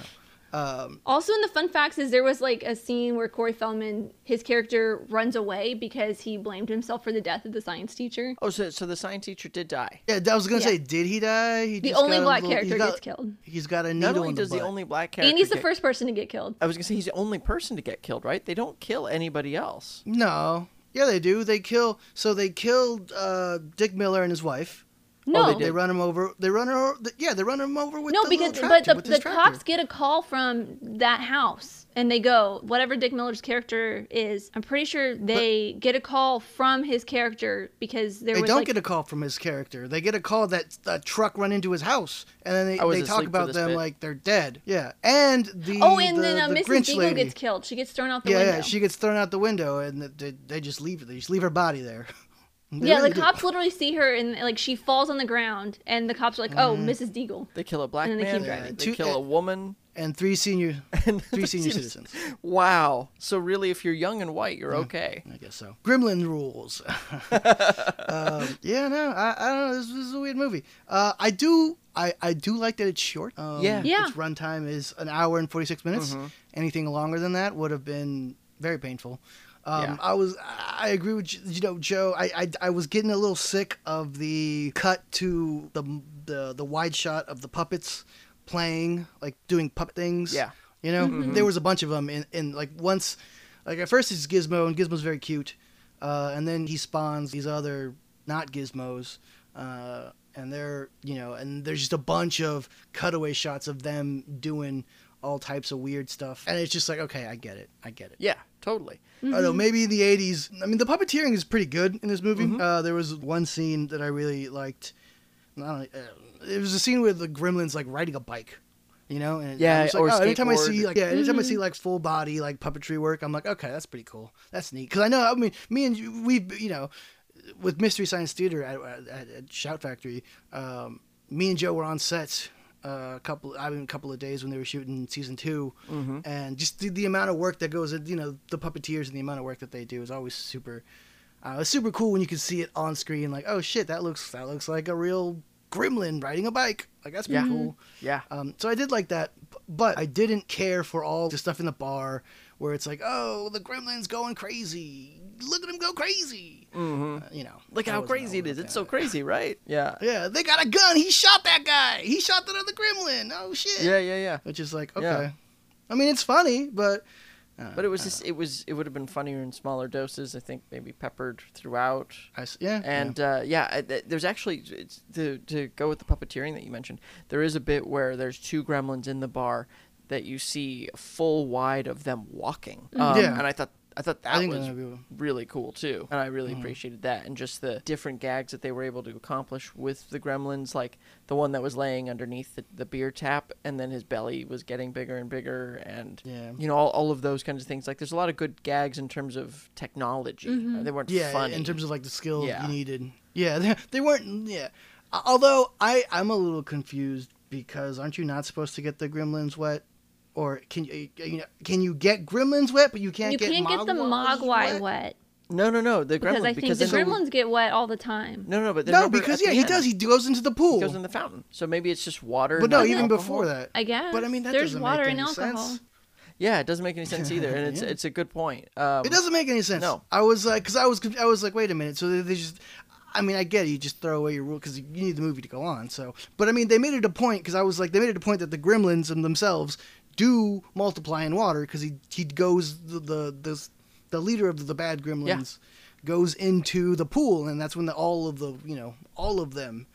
Um, Also, in the fun facts, is there was like a scene where Corey Feldman, his character, runs away because he blamed himself for the death of the science teacher. Oh, so so the science teacher did die. yeah, I was gonna Yeah. say, did he die? He The just only got a black little- character he's got- gets killed. He's got a Not needle only in does the the only black character. And he's the get- first person to get killed. I was gonna say he's the only person to get killed, right? They don't kill anybody else. No, yeah, they do. They kill. So they killed uh, Dick Miller and his wife. No, they They run him over. They run her. Yeah, they run him over with no, the because little but the, with his the cops get a call from that house and they go whatever Dick Miller's character is. I'm pretty sure they get a call from his character because there They was don't like, get a call from his character. They get a call that a truck run into his house, and then they, they talk about them bit. like they're dead. Yeah, and the oh, and the, then uh, the Mrs. Grinch Deagle lady. gets killed. She gets thrown out the yeah, window. yeah, she gets thrown out the window, and they, they just leave. They just leave her body there. They yeah, really the do. cops literally see her and like she falls on the ground, and the cops are like, "Oh, Mm-hmm. Mrs. Deagle." They kill a black And then they man. keep driving. They Two- kill a woman. and three senior, And three senior citizens. Wow. So really, if you're young and white, you're okay. I guess so. Gremlin rules. um, yeah, no, I, I don't know. This, this is a weird movie. Uh, I do, I, I do like that it's short. Um, Yeah. Yeah. Its runtime is an hour and forty six minutes. Mm-hmm. Anything longer than that would have been very painful. Um, Yeah. I was, I agree with you you know Joe. I, I, I was getting a little sick of the cut to the the the wide shot of the puppets playing, like doing puppet things. Yeah. You know, there was a bunch of them in, in like once, like at first it's Gizmo and Gizmo's very cute, uh, and then he spawns these other not Gizmos, uh, and they're you know, and there's just a bunch of cutaway shots of them doing all types of weird stuff, and it's just like okay, I get it, I get it. Yeah, totally. I don't know, maybe in the 80s. I mean, the puppeteering is pretty good in this movie. Uh, there was one scene that I really liked. I don't know, uh, it was a scene with the gremlins like riding a bike. You know, and Yeah, like, or oh, anytime I see skateboard. like yeah, anytime I see like full body like puppetry work, I'm like, okay, that's pretty cool. That's neat because I know. I mean, me and you, we, you know, with Mystery Science Theater at, at, at Shout Factory, um, me and Joe were on sets uh, a couple, I mean, a couple of days when they were shooting season 2 Mm-hmm. and just the, the amount of work that goes, in, you know, the puppeteers and the amount of work that they do is always super. Uh, it's super cool when you can see it on screen. Like, oh shit, that looks that looks like a real gremlin riding a bike. Like that's pretty Yeah. cool. Yeah. Um, so I did like that, but I didn't care for all the stuff in the bar where it's like, oh, the gremlin's going crazy. Look at him go crazy. Mm-hmm. Uh, you know, Look how crazy it is. It's so crazy, right? Yeah. Yeah, they got a gun. He shot that guy. He shot that other gremlin. Oh shit. Yeah, yeah, yeah. Which is like okay. Yeah. I mean, it's funny, but Uh, But it was just, it was it would have been funnier in smaller doses. I think maybe peppered throughout. I s- yeah, And uh, yeah, th- there's actually it's, to to go with the puppeteering that you mentioned. There is a bit where there's two gremlins in the bar that you see full wide of them walking. Um, Mm-hmm. Yeah. and I thought I thought that I was really cool too, and I really Mm-hmm. appreciated that, and just the different gags that they were able to accomplish with the gremlins, like the one that was laying underneath the, the beer tap, and then his belly was getting bigger and bigger, and Yeah. you know all, all of those kinds of things. Like there's a lot of good gags in terms of technology. Uh, They weren't yeah, funny in terms of like the skill Yeah. you needed. Yeah, they, they weren't. Yeah, although I I'm a little confused because aren't you not supposed to get the gremlins wet? Or can you, you know, can you get gremlins wet, but you can't You get can't get the mogwai wet, No, no, no. The because gremlins I think because the then- gremlins get wet all the time. No, no, but No, because yeah, he end, does. He goes into the pool. He goes in the fountain. So maybe it's just water. but no, even alcohol. before that. I guess. But I mean, that there's doesn't water make and alcohol. sense. Yeah, it doesn't make any sense either, and it's Yeah. it's a good point. Um, It doesn't make any sense. No. I was like, because I was, I was like, wait a minute. So they, they just, I mean, I get it. You just throw away your rule because you need the movie to go on. So, but I mean, they made it a point because I was like, they made it a point that the gremlins and themselves do multiply in water because he he goes the the the, the leader of the bad gremlins goes into the pool and that's when the, all of the you know all of them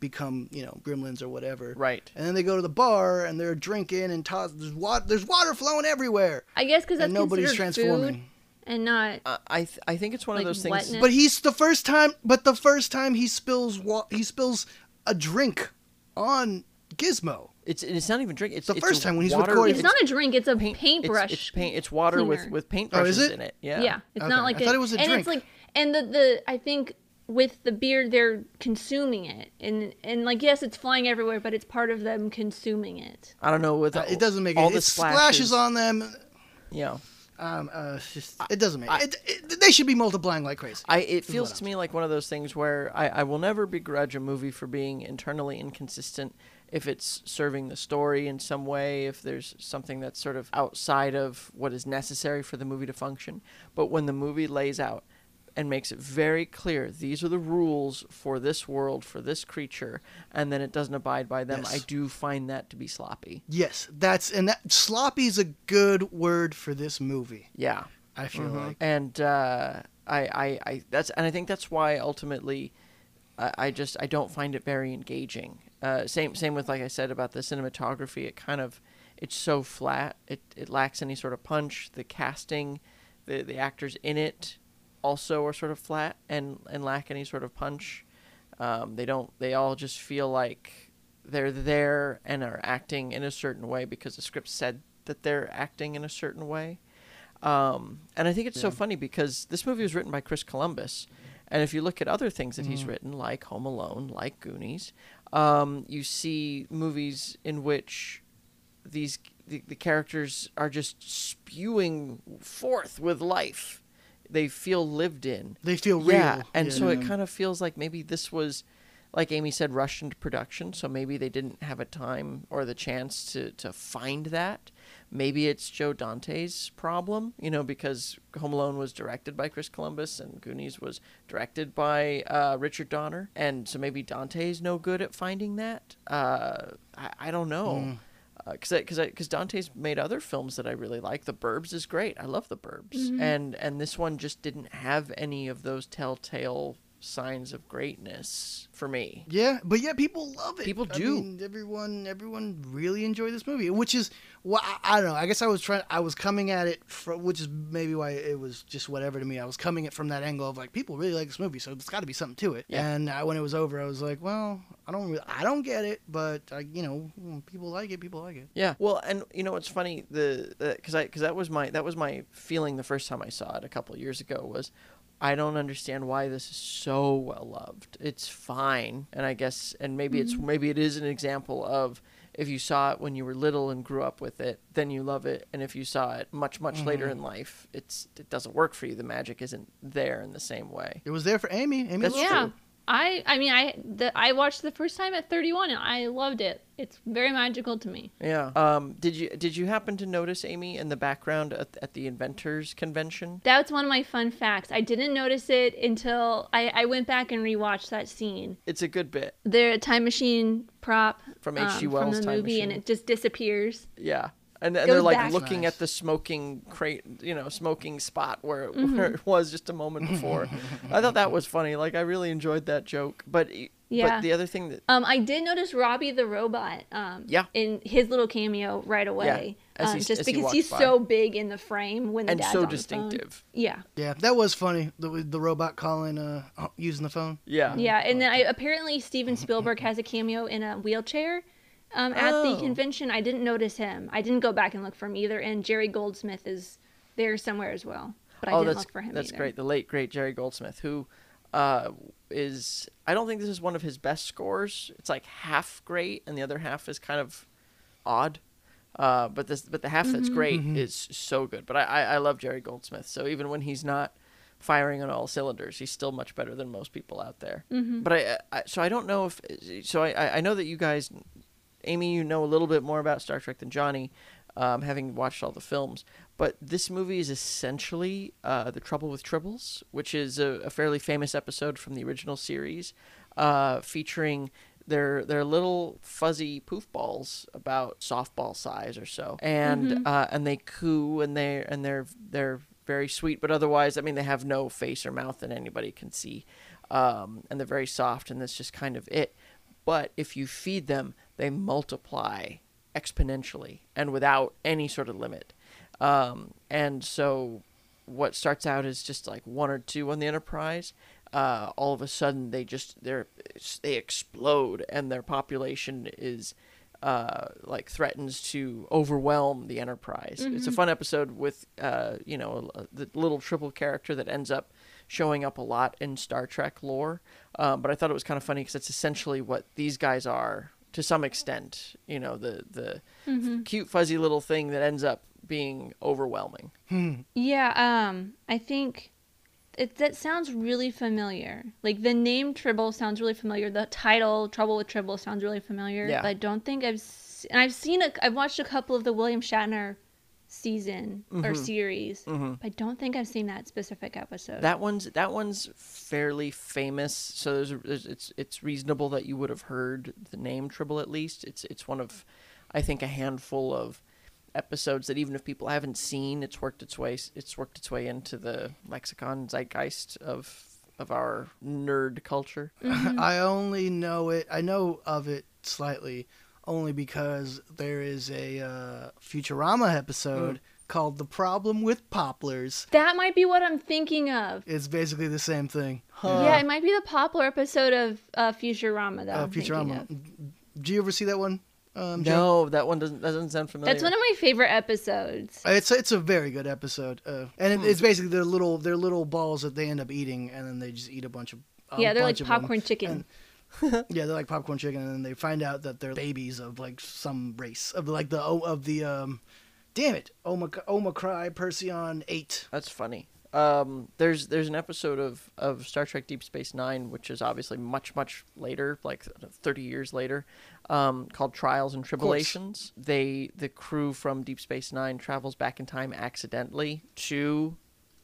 become you know gremlins or whatever. Right. And then they go to the bar and they're drinking and toss. There's water. There's water flowing everywhere. I guess because that's and nobody's considered transforming. food and not. Uh, I th- I think it's one Like of those things. wetness? But he's the first time. But the first time he spills wa- he spills a drink on Gizmo. It's it's not even drink. It's The it's first time when he's water, recording- It's not a drink. It's a paint, paintbrush. It's, it's paint. It's water with cleaner. with paintbrushes Oh, is it? in it. Yeah. Yeah, it's Okay. not like I thought it was a and drink. it's like and the the I think with the beer they're consuming it and and like yes it's flying everywhere but it's part of them consuming it. I don't know with Uh, it doesn't make all any. the It splashes on them. Yeah. Um, uh, it's just, it doesn't make. it, it, they should be multiplying like crazy. I it feels to me like one of those things where I, I will never begrudge a movie for being internally inconsistent if it's serving the story in some way, if there's something that's sort of outside of what is necessary for the movie to function. But when the movie lays out and makes it very clear these are the rules for this world, for this creature, and then it doesn't abide by them, Yes. I do find that to be sloppy. yes, that's and that sloppy is a good word for this movie. Yeah. I feel Mm-hmm. like. and uh, I, I, I, that's, and I think that's why ultimately, I, I just, I don't find it very engaging. Uh, same, same with like I said about the cinematography. It kind of, it's so flat. It, it lacks any sort of punch. The casting, the, the actors in it, also are sort of flat and and lack any sort of punch. Um, they don't. They all just feel like they're there and are acting in a certain way because the script said that they're acting in a certain way. Um, and I think it's so funny because this movie was written by Chris Columbus. And if you look at other things that he's written, like Home Alone, like Goonies, um, you see movies in which these the, the characters are just spewing forth with life. They feel lived in. They feel real. Yeah, and so it kind of feels like maybe this was, like Amy said, rushed into production. So maybe they didn't have a time or the chance to to find that. Maybe it's Joe Dante's problem, you know, because Home Alone was directed by Chris Columbus and Goonies was directed by uh, Richard Donner, and so maybe Dante's no good at finding that. Uh, I, I don't know. Because because because Dante's made other films that I really like. The Burbs is great. I love The Burbs, and and this one just didn't have any of those telltale signs of greatness for me. Yeah, but yeah, people love it. People I do. mean, everyone, everyone really enjoyed this movie, which is well, I, I don't know. I guess I was trying. I was coming at it from, which is maybe why it was just whatever to me. I was coming at it from that angle of like people really like this movie, so there's got to be something to it. Yeah. And I, when it was over, I was like, well, I don't, really, I don't get it, but I, you know, mm, people like it. People like it. Yeah. Well, and you know what's funny the because I because that was my that was my feeling the first time I saw it a couple years ago was I don't understand why this is so well loved. It's fine, and I guess and maybe it's mm-hmm. maybe it is an example of if you saw it when you were little and grew up with it, then you love it, and if you saw it much much later mm-hmm. in life, it's it doesn't work for you. The magic isn't there in the same way. It was there for Amy. Amy That's loved yeah. It. I I mean I the, I watched the first time at 31 and I loved it. It's very magical to me. Yeah. Um. Did you did you happen to notice Amy in the background at, at the inventors convention? That's one of my fun facts. I didn't notice it until I, I went back and rewatched that scene. It's a good bit. The time machine prop From um, H.G. from Wells' the Time movie, and it just disappears. Yeah. And, and they're like back. looking Nice. at the smoking crate, you know, smoking spot where, it- Mm-hmm. where it was just a moment before. I thought that was funny. Like I really enjoyed that joke. But Yeah. but the other thing that Um, I did notice Robbie the robot. Um, Yeah. In his little cameo right away. as um, he- just as he because walks he's by. so big in the frame when the and dad's so on the phone. distinctive. Yeah. Yeah, that was funny. The the robot calling, uh, using the phone. Yeah. Yeah, and then I, apparently Steven Spielberg has a cameo in a wheelchair um, at Oh. the convention. I didn't notice him. I didn't go back and look for him either. And Jerry Goldsmith is there somewhere as well, but I oh, didn't that's look for him. that's either. great. The late great Jerry Goldsmith, who uh, is I don't think this is one of his best scores. It's like half great, and the other half is kind of odd. Uh, but this but the half that's Mm-hmm. great is so good. But I, I I love Jerry Goldsmith. So even when he's not firing on all cylinders, he's still much better than most people out there. Mm-hmm. But I, I so I don't know if so I I- I know that you guys, Amy, you know a little bit more about Star Trek than Johnny. Um, having watched all the films, but this movie is essentially uh, the Trouble with Tribbles, which is a, a fairly famous episode from the original series, uh, featuring their their little fuzzy poof balls about softball size or so, and uh, and they coo and they and they're they're very sweet, but otherwise, I mean, they have no face or mouth that anybody can see, um, and they're very soft, and that's just kind of it. But if you feed them, they multiply exponentially and without any sort of limit. Um, and so, what starts out as just like one or two on the Enterprise, uh, all of a sudden they just they're they explode, and their population is uh, like threatens to overwhelm the Enterprise. It's a fun episode with uh, you know the little Tribble character that ends up showing up a lot in Star Trek lore. Um, but I thought it was kind of funny because that's essentially what these guys are to some extent. You know, the the cute fuzzy little thing that ends up being overwhelming. Yeah, um, I think it that sounds really familiar. Like the name Tribble sounds really familiar. The title Trouble with Tribble sounds really familiar. Yeah. But I don't think I've se- and I've seen a I've watched a couple of the William Shatner season Mm-hmm. or series. But I don't think I've seen that specific episode. That one's that one's fairly famous, so there's, a, there's it's it's reasonable that you would have heard the name Tribble at least. It's it's one of, I think, a handful of episodes that even if people haven't seen, it's worked its way it's worked its way into the lexicon zeitgeist of of our nerd culture. I only know it. I know of it slightly, only because there is a uh, Futurama episode called "The Problem with Popplers." that might be what I'm thinking of. It's basically the same thing. yeah, it might be the Poppler episode of uh, Futurama that Uh, I'm Futurama. of. Do you ever see that one? Um, Joe? No, that one doesn't that doesn't sound familiar. That's one of my favorite episodes. It's it's a very good episode, uh, and it, it's basically their little their little balls that they end up eating, and then they just eat a bunch of a yeah, they're like bunch of them. popcorn chicken. Yeah, they're like popcorn chicken, and then they find out that they're babies of like some race of like the of the um, damn it, Omac- Omicry Perseon eight. That's funny. Um, there's there's an episode of, of Star Trek Deep Space Nine, which is obviously much much later, like thirty years later, um, called Trials and Tribulations. They the crew from Deep Space Nine travels back in time accidentally to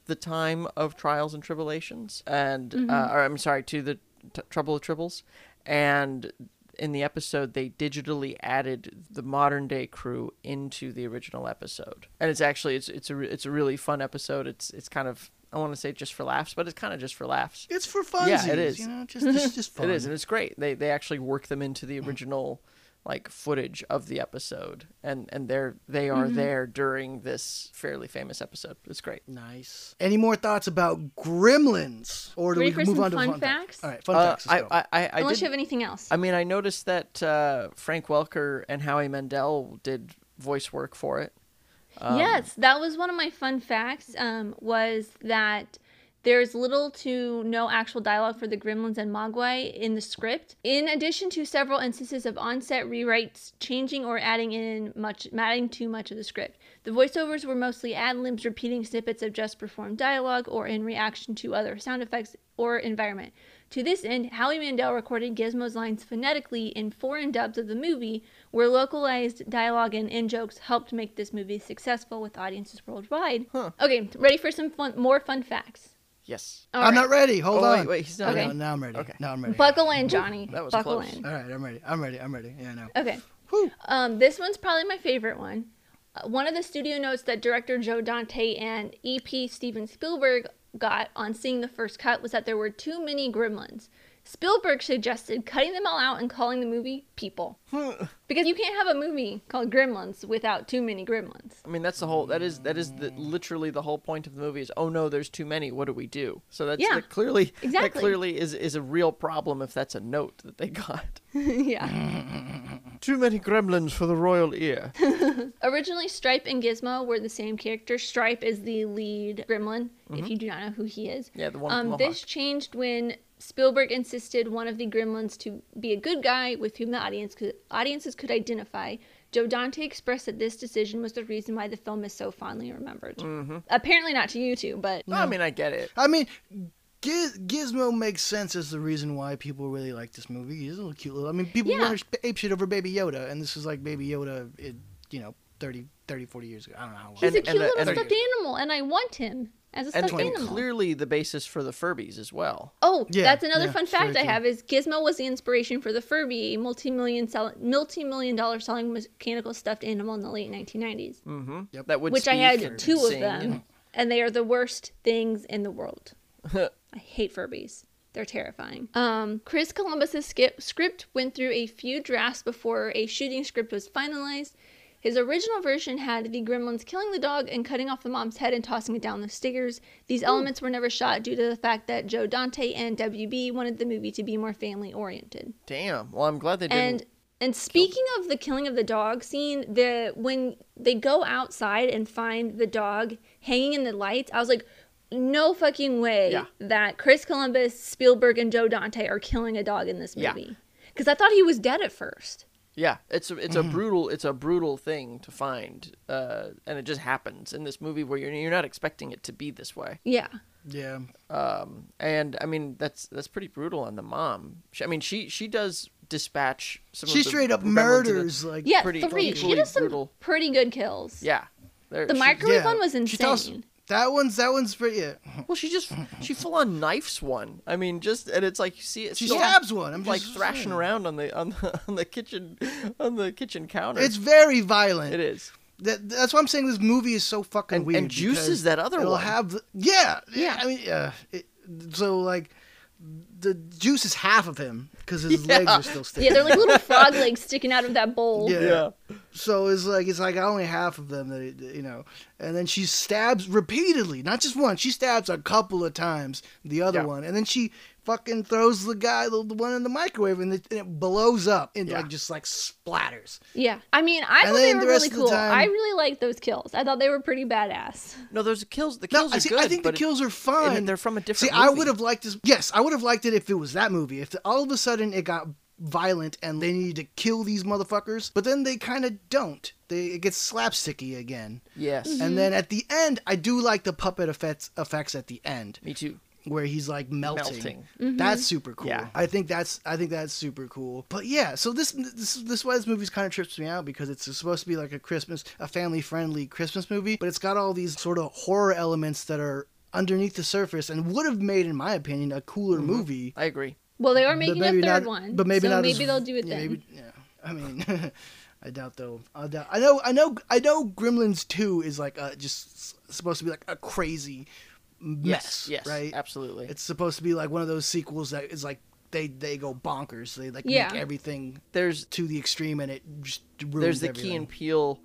the time of Trials and Tribulations, and uh, or I'm sorry, to the t- Trouble with Tribbles, and in the episode they digitally added the modern day crew into the original episode. And it's actually it's it's a re- it's a really fun episode. It's it's kind of I want to say just for laughs but it's kind of just for laughs. It's for funsies, Yeah, it is. You know, just just, just fun. it is and it's great. They they actually work them into the mm. original like footage of the episode and and they're they are there during this fairly famous episode it's great nice. Any more thoughts about Gremlins, or do Ready we move on to fun fun facts? All right, fun Uh, facts. Let's I. I I I Unless did- you have anything else. I mean, I noticed that uh, Frank Welker and Howie Mandel did voice work for it. Um, yes, that was one of my fun facts. Um, was that there's little to no actual dialogue for the Gremlins and Mogwai in the script. In addition to several instances of on-set rewrites, changing or adding in much, adding too much of the script. The voiceovers were mostly ad libs, repeating snippets of just performed dialogue or in reaction to other sound effects or environment. To this end, Howie Mandel recorded Gizmo's lines phonetically in foreign dubs of the movie, where localized dialogue and in jokes helped make this movie successful with audiences worldwide. Okay, ready for some fun, more fun facts? Yes. All I'm right. not ready. Hold Oh, on. wait, wait, he's not Okay. Now, now I'm ready. Okay. Now I'm ready. Buckle in, Johnny. That was Buckle close. in. All right, I'm ready. I'm ready. I'm ready. Yeah, I know. Okay. Whew. Um, this one's probably my favorite one. Uh, One of the studio notes that director Joe Dante and EP Steven Spielberg got on seeing the first cut was that there were too many gremlins. Spielberg suggested cutting them all out and calling the movie People. because you can't have a movie called Gremlins without too many gremlins. I mean, that's the whole. That is that is the, literally the whole point of the movie. Is oh no, there's too many. What do we do? So that's Yeah, that clearly that clearly is is a real problem if that's a note that they got. yeah. too many gremlins for the royal ear. Originally, Stripe and Gizmo were the same character. Stripe is the lead gremlin, if you do not know who he is. Yeah, the one Um, this changed when Spielberg insisted one of the gremlins to be a good guy with whom the audience could, audiences could identify. Joe Dante expressed that this decision was the reason why the film is so fondly remembered. Mm-hmm. Apparently not to you two, but No, I mean, I get it. I mean, Giz- Gizmo makes sense as the reason why people really like this movie. He's a little cute little. I mean, people Yeah. went ape shit over Baby Yoda, and this is like Baby Yoda, in, you know, 30, 30, 40 years ago. I don't know how long. he's And- a cute and little and the- stuffed animal, and I want him as a And, stuffed and animal. clearly the basis for the Furbies as well. Oh, Yeah, that's another yeah, fun it's very fact I have is Gizmo was the inspiration for the Furby, a multi-million sell- multi-million dollar selling mechanical stuffed animal in the late 1990s, Mm-hmm. That would which I had two of them, and- and they are the worst things in the world. I hate Furbies. They're terrifying. Um, Chris Columbus's skip- script went through a few drafts before a shooting script was finalized. His original version had the gremlins killing the dog and cutting off the mom's head and tossing it down the stairs. These elements were never shot due to the fact that Joe Dante and WB wanted the movie to be more family oriented. Damn. Well, I'm glad they didn't. And and speaking of the killing of the dog scene, the when they go outside and find the dog hanging in the lights, I was like, no fucking way Yeah. that Chris Columbus, Spielberg, and Joe Dante are killing a dog in this Yeah. movie. Because I thought he was dead at first. Yeah, it's a, it's Mm-hmm. a brutal it's a brutal thing to find, uh, and it just happens in this movie where you're you're not expecting it to be this way. Yeah. Yeah. Um, and I mean that's that's pretty brutal on the mom. She, I mean she she does dispatch some. She of the straight up gremlins in murders, like, Yeah, Pretty- three. She does some brutal. pretty good kills. Yeah, There- The she- microwave yeah. one was She insane. tossed- that one's, that one's pretty, yeah. Well, she just she full on knifes one. I mean, just and it's like you see it. She stabs one. I'm like thrashing saying. around on the on the on the kitchen on the kitchen counter. It's very violent. it is. That, that's why I'm saying this movie is so fucking And- weird. and juices that other it'll one. have yeah, yeah. Yeah. I mean, yeah. It, so like, the juice is half of him because his Yeah. legs are still sticking. Yeah, they're like little frog legs sticking out of that bowl. Yeah. So it's like it's like only half of them that it, you know, and then she stabs repeatedly, not just one. She stabs a couple of times the other Yeah. one, and then she fucking throws the guy the, the one in the microwave, and it, and it blows up and Yeah. like just like splatters. Yeah. I mean, I And thought they were the really cool. time- I really liked those kills. I thought they were pretty badass. No, those kills. The kills I are see. good. I think the it- kills are fine. and they're from a different. See, I would have liked this. Yes, I would have liked it if it was that movie. If all of a sudden it got violent and they needed to kill these motherfuckers, but then they kind of don't. They it gets slapsticky again. Yes. Mm-hmm. And then at the end, I do like the puppet effects effects at the end Me too. Where he's like melting. Melting. Mm-hmm. That's super cool. Yeah. I think that's I think that's super cool. But yeah, so this this this is why this movie's kind of trips me out because it's supposed to be like a Christmas, a family friendly Christmas movie, but it's got all these sort of horror elements that are underneath the surface and would have made, in my opinion, a cooler movie. I agree. Well, they are making a third not- one. But maybe so not. maybe as- they'll do it yeah, then. Maybe, yeah. I mean, I doubt they'll. I doubt. I know. I know. I know. Gremlins Two is like uh just s- supposed to be like a crazy mess. Yes. Yes. Right. Absolutely. It's supposed to be like one of those sequels that is like they they go bonkers. They like Yeah. make everything there's to the extreme and it just ruins there's the everything. Key and Peele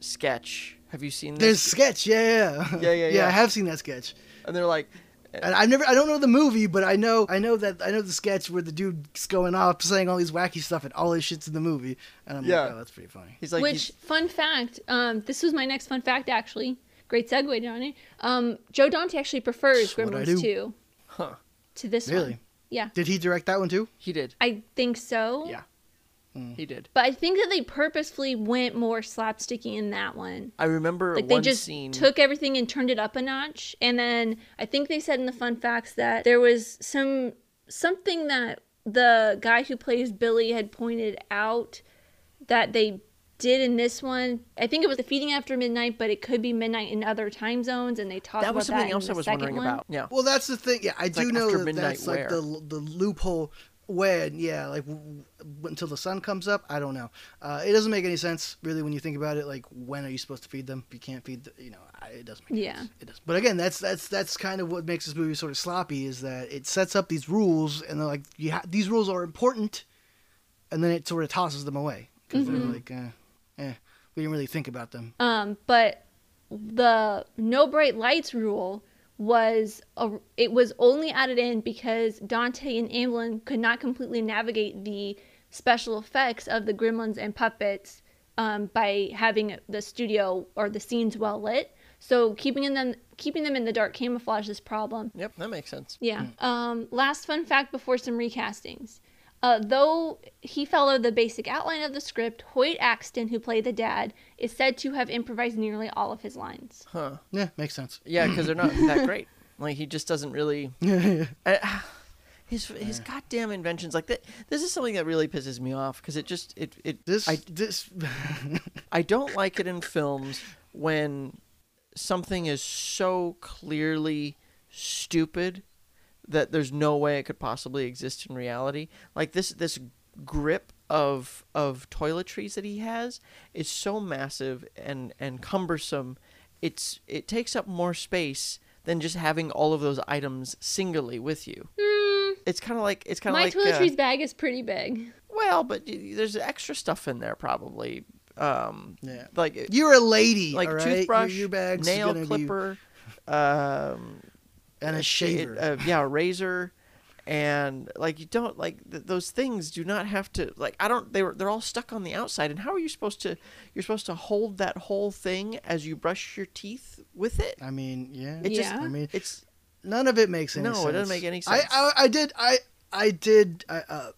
sketch. Have you seen There's this? sketch, yeah, yeah, Yeah, yeah, yeah. yeah. I have seen that sketch, And they're like, and I've never, I don't know the movie, but I know, I know that, I know the sketch where the dude's going off saying all these wacky stuff, and all his shit's in the movie, and I'm Yeah. like, oh, that's pretty funny. he's like, Which he's- fun fact? Um, this was my next fun fact actually. Great segue, Johnny. Um, Joe Dante actually prefers That's what Gremlins 2 Huh. to this one. Really? one. Yeah, Did he direct that one too? he did. I think so. Yeah. Mm. He did. But I think that they purposefully went more slapsticky in that one. I remember Like they just scene. took everything and turned it up a notch. And then I think they said in the fun facts that there was some something that the guy who plays Billy had pointed out that they did in this one. I think it was the feeding after midnight, but it could be midnight in other time zones, and they talked that about was something that else I was wondering one. about. Yeah. Well, that's the thing. Yeah, I do like know that midnight that's like the the loophole when, yeah, like w- w- until the sun comes up. I don't know. Uh, it doesn't make any sense really when you think about it. Like, when are you supposed to feed them? If you can't feed, the, you know, it doesn't make Yeah. sense. It does. But again, that's that's that's kind of what makes this movie sort of sloppy is that it sets up these rules and they're like, you ha- these rules are important, and then it sort of tosses them away because they're like, eh, eh, we didn't really think about them. Um, but the no bright lights rule was a, it was only added in because Dante and Amblin could not completely navigate the special effects of the gremlins and puppets um, by having the studio or the scenes well lit. So keeping in them keeping them in the dark camouflage this problem. Yep, that makes sense. Yeah. Um, last fun fact before some recastings. Uh, though he followed the basic outline of the script, Hoyt Axton, who played the dad, is said to have improvised nearly all of his lines. Huh. Yeah, makes sense. Yeah, because they're not that great. Like he just doesn't really. Uh, his his goddamn inventions like that. This is something that really pisses me off because it just it it This I this I don't like it in films when something is so clearly stupid that there's no way it could possibly exist in reality. Like this this grip of of toiletries that he has is so massive and and cumbersome. It's it takes up more space than just having all of those items singly with you. It's kind of like it's kind of My like uh, toiletries bag is pretty big. well, but there's extra stuff in there probably. Um, Yeah. like you're a lady, like all right? Toothbrush, your, bag's nail gonna be- clipper, um, and a shaver. uh, yeah, a razor, and like you don't like th- those things do not have to like I don't they were they're all stuck on the outside and how are you supposed to you're supposed to hold that whole thing as you brush your teeth with it? I mean, yeah. It just Yeah. I mean, it's none of it makes any No, sense. it doesn't make any I, sense. I, I did, I, I did, I, uh,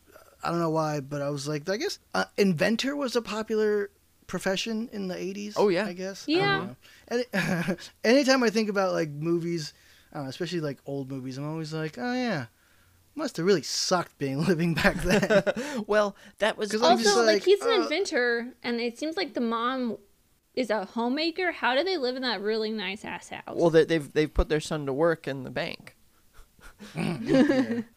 I don't know why, but I was like, I guess uh, inventor was a popular profession in the 80s. Oh, yeah. I guess. Yeah. I don't know. And anytime I think about like movies, I don't know, especially like old movies, I'm always like, oh yeah, must have really sucked being living back then. well that was I'm Also, just like, like, he's an uh, inventor, and it seems like the mom is a homemaker. How do they live in that really nice ass house? well they, they've they've put their son to work in the bank.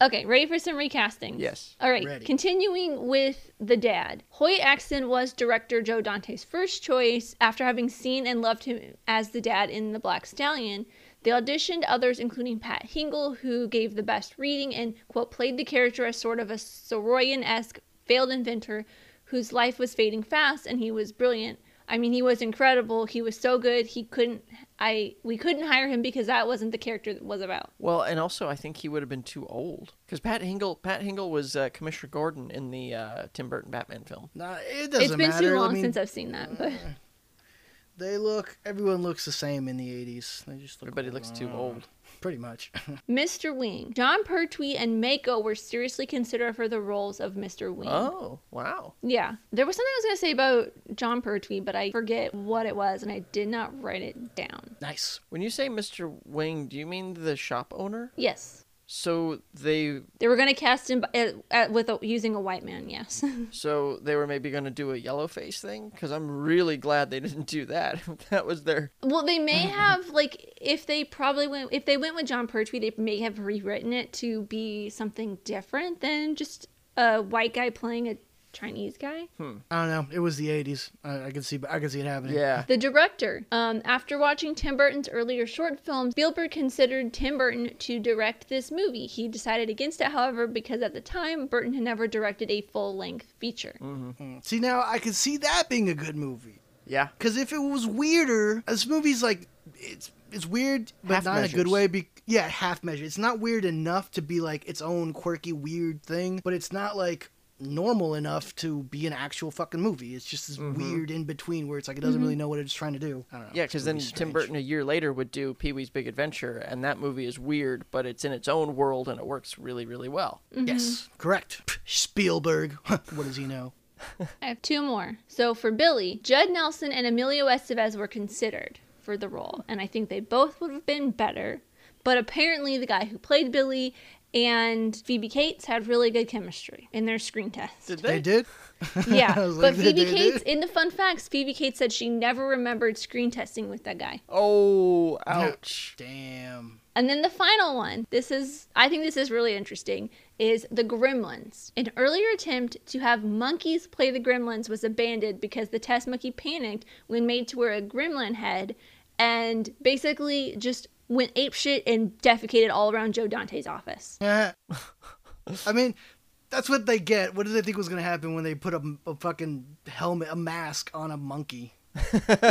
Okay, ready for some recasting? Yes. All right, Ready. continuing with the dad. Hoyt Axton was director Joe Dante's first choice after having seen and loved him as the dad in The Black Stallion. They auditioned others, including Pat Hingle, who gave the best reading and, quote, played the character as sort of a Saroyan esque failed inventor whose life was fading fast and he was brilliant. I mean, he was incredible. He was so good. He couldn't, I, we couldn't hire him because that wasn't the character that was about. Well, and also I think he would have been too old because Pat Hingle Pat Hingle was uh, Commissioner Gordon in the uh, Tim Burton Batman film. nah, it doesn't It's been matter. too long I mean, since I've seen that, but. They look, everyone looks the same in the 80s. They just look Everybody looks too old. Pretty much. Mr. Wing. Jon Pertwee and Mako were seriously considered for the roles of Mr. Wing. Oh wow! Yeah. There was something I was going to say about Jon Pertwee, but I forget what it was and I did not write it down. nice. When you say Mr. Wing, do you mean the shop owner? Yes. So they They were going to cast him uh, uh, with a, using a white man, yes. so they were maybe going to do a yellow face thing because I'm really glad they didn't do that. that was their well, they may have like if they probably went if they went with Jon Pertwee, they may have rewritten it to be something different than just a white guy playing a Chinese guy. I don't know. It was the 80s. I, I could see, I could see it happening. yeah. The director. Um, after watching Tim Burton's earlier short films, Spielberg considered Tim Burton to direct this movie. He decided against it, however, because at the time Burton had never directed a full-length feature. Mm. See, now I could see that being a good movie. Yeah. Because if it was weirder, this movie's like it's it's weird, but Half not in a good way. Be- yeah, half measure. It's not weird enough to be like its own quirky, weird thing, but it's not like normal enough to be an actual fucking movie. It's just this mm-hmm. weird in between where it's like it doesn't mm-hmm. really know what it's trying to do. I don't know. Yeah, because then really Tim. Burton a year later would do Pee Wee's Big Adventure, and that movie is weird, but it's in its own world and it works really, really well. Mm-hmm. Yes, correct. Spielberg. what does he know? I have two more. So for Billy, Judd Nelson and Emilio Estevez were considered for the role, and I think they both would have been better. But apparently, the guy who played Billy and Phoebe Cates had really good chemistry in their screen test. Did They they? did. Yeah, I but like, Phoebe they did? Cates, in the fun facts, Phoebe Cates said she never remembered screen testing with that guy. Oh, ouch. Damn. And then the final one, this is, I think this is really interesting, is the Gremlins. An earlier attempt to have monkeys play the Gremlins was abandoned because the test monkey panicked when made to wear a gremlin head and basically just went apeshit and defecated all around Joe Dante's office. Yeah. I mean, that's what they get. What did they think was going to happen when they put a, a fucking helmet, a mask on a monkey?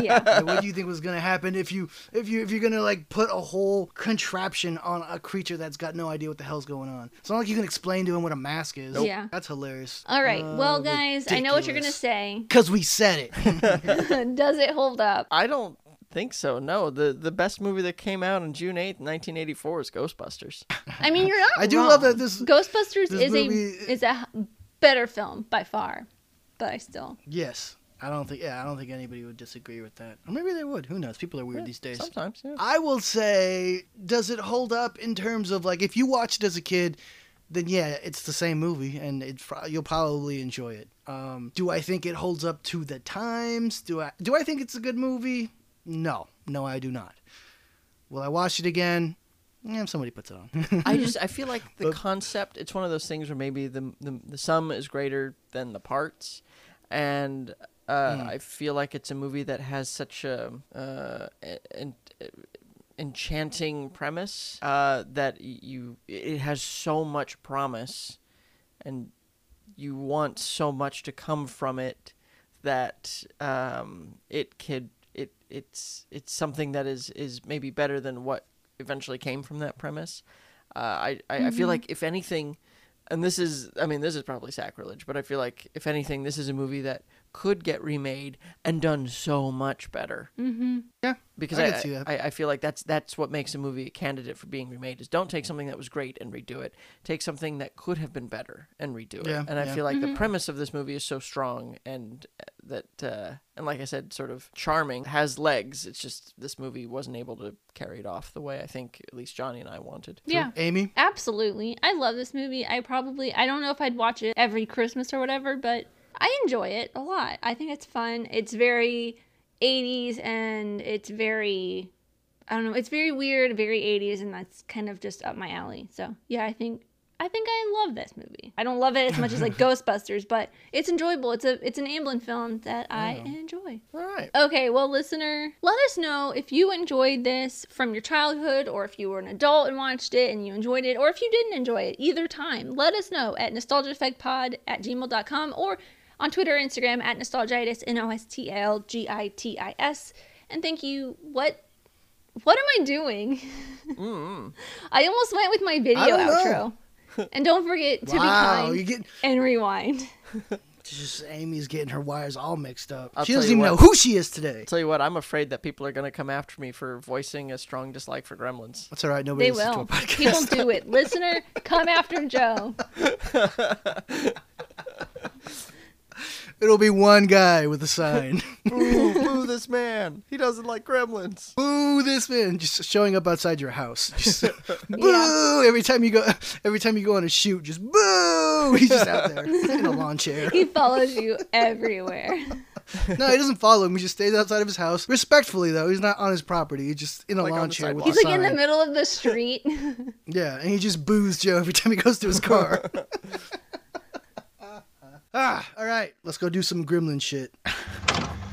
Yeah. Like, what do you think was going to happen if you if you if you're going to like put a whole contraption on a creature that's got no idea what the hell's going on? It's not like you can explain to him what a mask is. Yeah. That's hilarious. All right. Uh, well, guys, I know what you're going to say. Cuz we said it. Does it hold up? I don't think so. No, the the best movie that came out on June eighth, nineteen eighty four, is Ghostbusters. I mean, you're not I do wrong. love that this- Ghostbusters this is movie- a is a better film by far, but I still yes. I don't think yeah, I don't think anybody would disagree with that. Or maybe they would. Who knows? People are weird these days. Sometimes, yeah. I will say, does it hold up in terms of like if you watched it as a kid, then yeah, it's the same movie and it's pro- you'll probably enjoy it. Um, do I think it holds up to the times? Do I do I think it's a good movie? No, no, I do not. Will I watch it again? Yeah, somebody puts it on. I just I feel like the concept. It's one of those things where maybe the the, the sum is greater than the parts, and uh, I feel like it's a movie that has such a uh, en- enchanting premise uh, that you it has so much promise, and you want so much to come from it that um, it could it it's it's something that is is maybe better than what eventually came from that premise. Uh, I I, I feel like if anything, and this is I mean this is probably sacrilege, but I feel like if anything, this is a movie that could get remade and done so much better yeah, because I I, see that. I, I feel like that's that's what makes a movie a candidate for being remade is don't take something that was great and redo it take something that could have been better and redo it Yeah, and I yeah. feel like the premise of this movie is so strong and uh, that uh, and like I said sort of charming has legs it's just this movie wasn't able to carry it off the way I think at least Johnny and I wanted yeah. Amy. Absolutely. I love this movie. I probably I don't know if I'd watch it every Christmas or whatever, but I enjoy it a lot. I think it's fun. It's very 80s and it's very I don't know, it's very weird, very 80s and that's kind of just up my alley. So, yeah, I think I think I love this movie. I don't love it as much as like Ghostbusters, but it's enjoyable. It's a it's an Amblin film that I enjoy. all right Okay, well, listener, let us know if you enjoyed this from your childhood or if you were an adult and watched it and you enjoyed it or if you didn't enjoy it either time. Let us know at nostalgiaeffectpod at gmail.com or on Twitter or Instagram at nostalgitis, N O S T A L G I T I S. And thank you. What what am I doing? Mm-hmm. I almost went with my video I outro. and don't forget to be kind you get and rewind. just Amy's getting her wires all mixed up. I'll she doesn't you even know who she is today. tell you what I'm afraid that people are gonna come after me for voicing a strong dislike for Gremlins That's all right. Nobody They listens will. to a podcast. People do it. Listener, come after Joe. It'll be one guy with a sign. boo boo this man. He doesn't like Gremlins. Boo this man. Just showing up outside your house. Just boo. Every time you go every time you go on a shoot just boo. He's just out there in a lawn chair. He follows you everywhere. no he doesn't follow him. He just stays outside of his house. Respectfully though he's not on his property. He's just in a Like lawn chair with He's a like in the middle of the street. yeah and he just boos joe every time he goes to his car Ah, all right. Let's go do some gremlin shit.